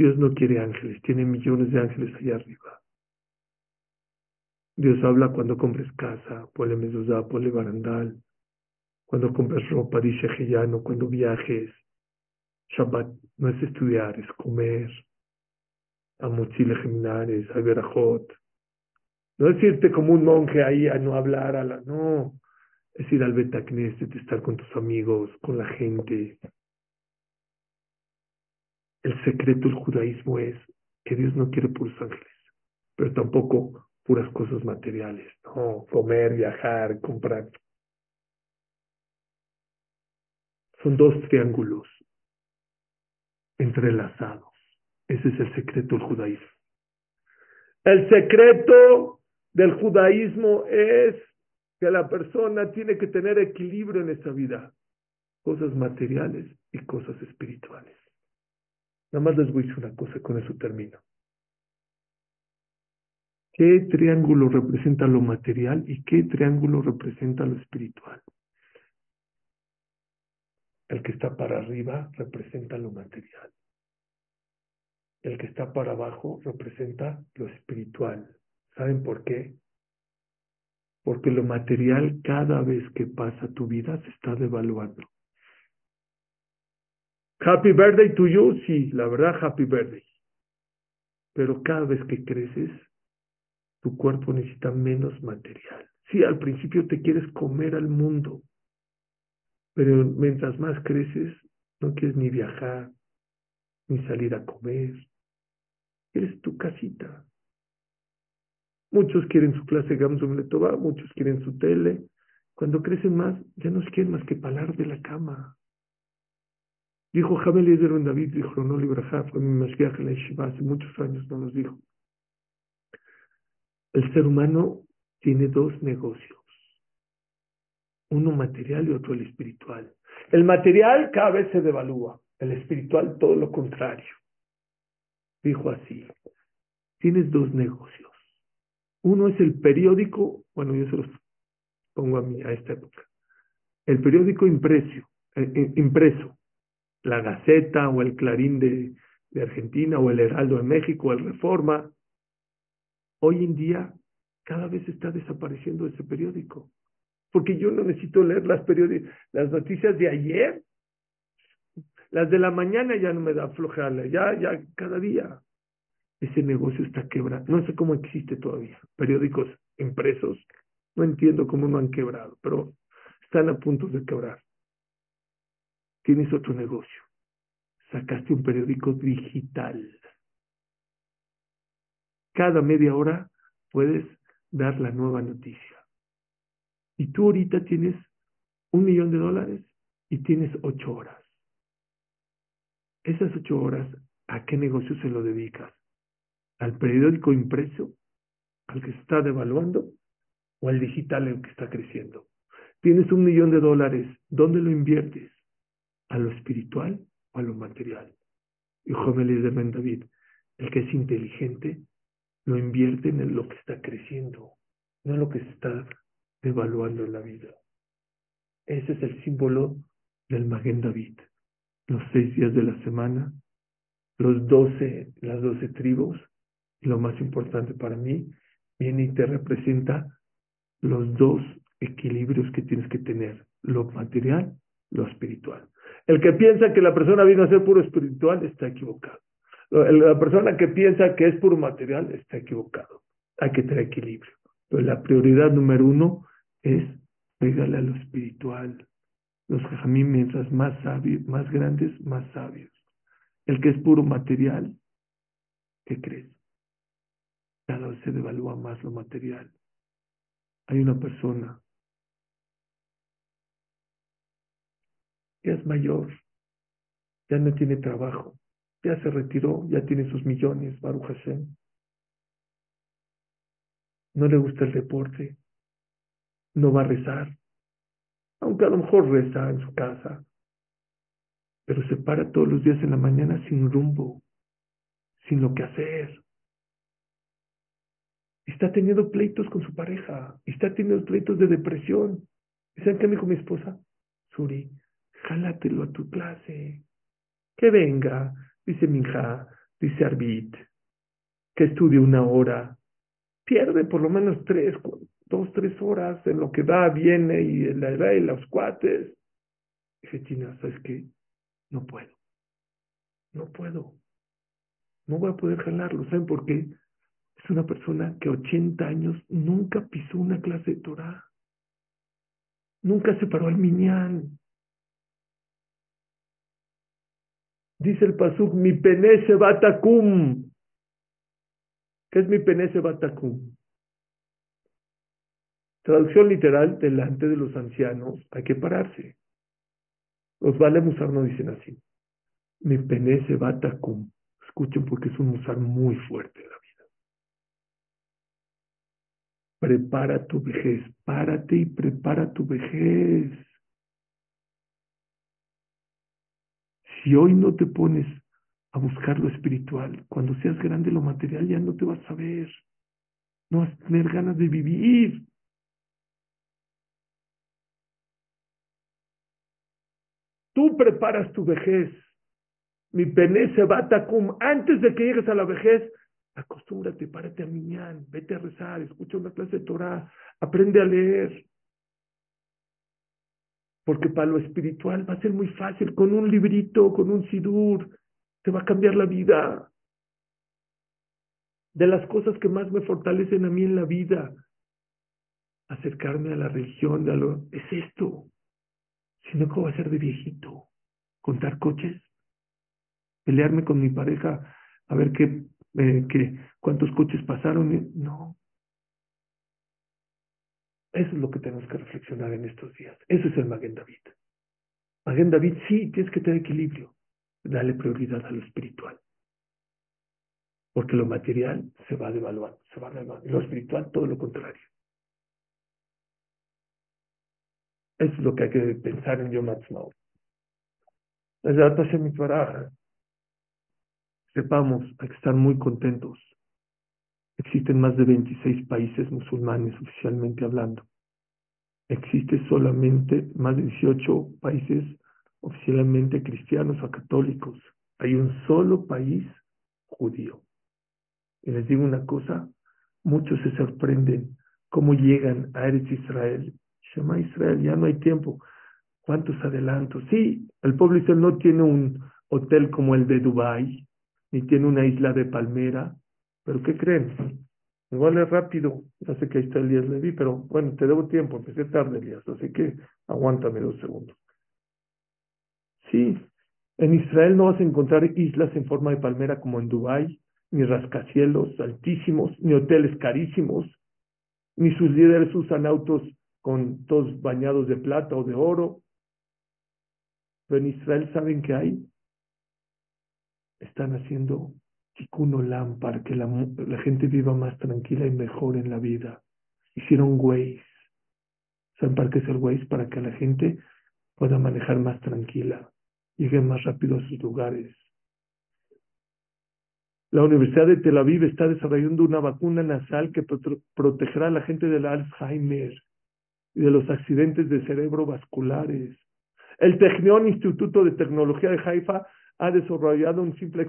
Dios no quiere ángeles, tiene millones de ángeles allá arriba. Dios habla cuando compres casa, ponle mezuzá, ponle barandal. Cuando compres ropa, dice Geyano, cuando viajes, Shabbat no es estudiar, es comer. A mochila geminares, a verajot. No es irte como un monje ahí a no hablar, a la, no. Es ir al Betacneset, estar con tus amigos, con la gente. El secreto del judaísmo es que Dios no quiere puros ángeles, pero tampoco puras cosas materiales. No, comer, viajar, comprar. Son dos triángulos entrelazados. Ese es el secreto del judaísmo. El secreto del judaísmo es que la persona tiene que tener equilibrio en esta vida, cosas materiales y cosas espirituales. Nada más les voy a decir una cosa, con eso termino. ¿Qué triángulo representa lo material y qué triángulo representa lo espiritual? El que está para arriba representa lo material. El que está para abajo representa lo espiritual. ¿Saben por qué? Porque lo material cada vez que pasa tu vida se está devaluando. Happy birthday to you, sí, la verdad, happy birthday. Pero cada vez que creces, tu cuerpo necesita menos material. Sí, al principio te quieres comer al mundo, pero mientras más creces, no quieres ni viajar, ni salir a comer. Quieres tu casita. Muchos quieren su clase Gamsum Letová, muchos quieren su tele. Cuando crecen más, ya no quieren más que palar de la cama. Dijo Jabel Yezer David, dijo no Libraja, fue mi Mashgiach en la hace muchos años no nos dijo. El ser humano tiene dos negocios, uno material y otro el espiritual. El material cada vez se devalúa, el espiritual todo lo contrario. Dijo así, tienes dos negocios. Uno es el periódico, bueno, yo se los pongo a mí a esta época. El periódico impreso, eh, eh, impreso, la Gaceta o el Clarín de, Argentina o el Heraldo de México o el Reforma, Hoy en día cada vez está desapareciendo ese periódico, porque yo no necesito leer las, las noticias de ayer. Las de la mañana ya no me da flojera, ya, ya cada día. Ese negocio está quebrado. No sé cómo existe todavía. Periódicos impresos. No entiendo cómo no han quebrado, pero están a punto de quebrar. Tienes otro negocio. Sacaste un periódico digital cada media hora puedes dar la nueva noticia. Y tú ahorita tienes un millón de dólares y tienes ocho horas. Esas ocho horas, ¿a qué negocio se lo dedicas? ¿Al periódico impreso, al que se está devaluando, o al digital, el que está creciendo? Tienes un millón de dólares, ¿dónde lo inviertes? ¿A lo espiritual o a lo material? Y joven de David, el que es inteligente lo invierte en lo que está creciendo, no en lo que está devaluando en la vida. Ese es el símbolo del Maguen David. Los seis días de la semana, los doce, las doce tribus, y lo más importante para mí, viene y te representa los dos equilibrios que tienes que tener, lo material, lo espiritual. El que piensa que la persona vino a ser puro espiritual está equivocado. La persona que piensa que es puro material está equivocado. Hay que tener equilibrio. Pero la prioridad número uno es pegarle a lo espiritual. Los mí mientras más sabios, más grandes, más sabios. El que es puro material, ¿qué crees? Cada vez se devalúa más lo material. Hay una persona que es mayor, ya no tiene trabajo, ya se retiró, ya tiene sus millones, Baruch. No le gusta el deporte, no va a rezar, aunque a lo mejor reza en su casa, pero se para todos los días en la mañana sin rumbo, sin lo que hacer. Está teniendo pleitos con su pareja, está teniendo pleitos de depresión. ¿Y saben qué me dijo mi esposa? Suri, jálatelo a tu clase, que venga, dice Minja, dice Arbit, que estudie una hora, pierde por lo menos tres, dos, tres horas en lo que va, viene y la edad y los cuates. Dije, China, ¿sabes qué? No puedo. No puedo. No voy a poder jalarlo. ¿Saben por qué? Es una persona que 80 años nunca pisó una clase de Torah. Nunca se paró al minyan. Dice el Pasuk, mi penese batakum. ¿Qué es mi penese batakum? Traducción literal, delante de los ancianos hay que pararse. Los vale musar no dicen así. Mi penese batakum. Escuchen porque es un musar muy fuerte la vida. Prepara tu vejez, párate y prepara tu vejez. Si hoy no te pones a buscar lo espiritual, cuando seas grande lo material ya no te vas a ver. No vas a tener ganas de vivir. Tú preparas tu vejez. Mi pene se va cum. Antes de que llegues a la vejez, acostúmbrate, párate a miñán, vete a rezar, escucha una clase de Torah, aprende a leer. Porque para lo espiritual va a ser muy fácil, con un librito, con un sidur, te va a cambiar la vida. De las cosas que más me fortalecen a mí en la vida, acercarme a la religión, a lo, es esto. Si no, ¿cómo va a ser de viejito? ¿Contar coches? ¿Pelearme con mi pareja a ver qué, eh, qué cuántos coches pasaron? No. Eso es lo que tenemos que reflexionar en estos días. Eso es el Maguen David. Maguen David, sí, tienes que tener equilibrio. Dale prioridad a lo espiritual. Porque lo material se va devaluando, se va a devaluar. Lo espiritual, todo lo contrario. Eso es lo que hay que pensar en Yom Ha'atzmaut. Sepamos, hay que estar muy contentos. Existen más de 26 países musulmanes oficialmente hablando. Existe solamente más de 18 países oficialmente cristianos o católicos. Hay un solo país judío. Y les digo una cosa, muchos se sorprenden cómo llegan a Eretz Israel Shema Israel, ya no hay tiempo. ¿Cuántos adelantos? Sí, el pueblo Israel no tiene un hotel como el de Dubai, ni tiene una isla de palmera, pero ¿qué creen? Igual es rápido, ya sé que ahí está Elías Levi, pero bueno, te debo tiempo, empecé tarde Elías, así que aguántame dos segundos. Sí, en Israel no vas a encontrar islas en forma de palmera como en Dubai, ni rascacielos altísimos, ni hoteles carísimos, ni sus líderes usan autos con todos bañados de plata o de oro. Pero en Israel, ¿saben qué hay? Están haciendo tikkun olam para que la, gente viva más tranquila y mejor en la vida. Hicieron Waze. ¿Saben para qué es el Waze? Para que la gente pueda manejar más tranquila, llegue más rápido a sus lugares. La Universidad de Tel Aviv está desarrollando una vacuna nasal que protegerá a la gente del Alzheimer y de los accidentes de cerebro vasculares. El Technion Instituto de Tecnología de Haifa ha desarrollado un simple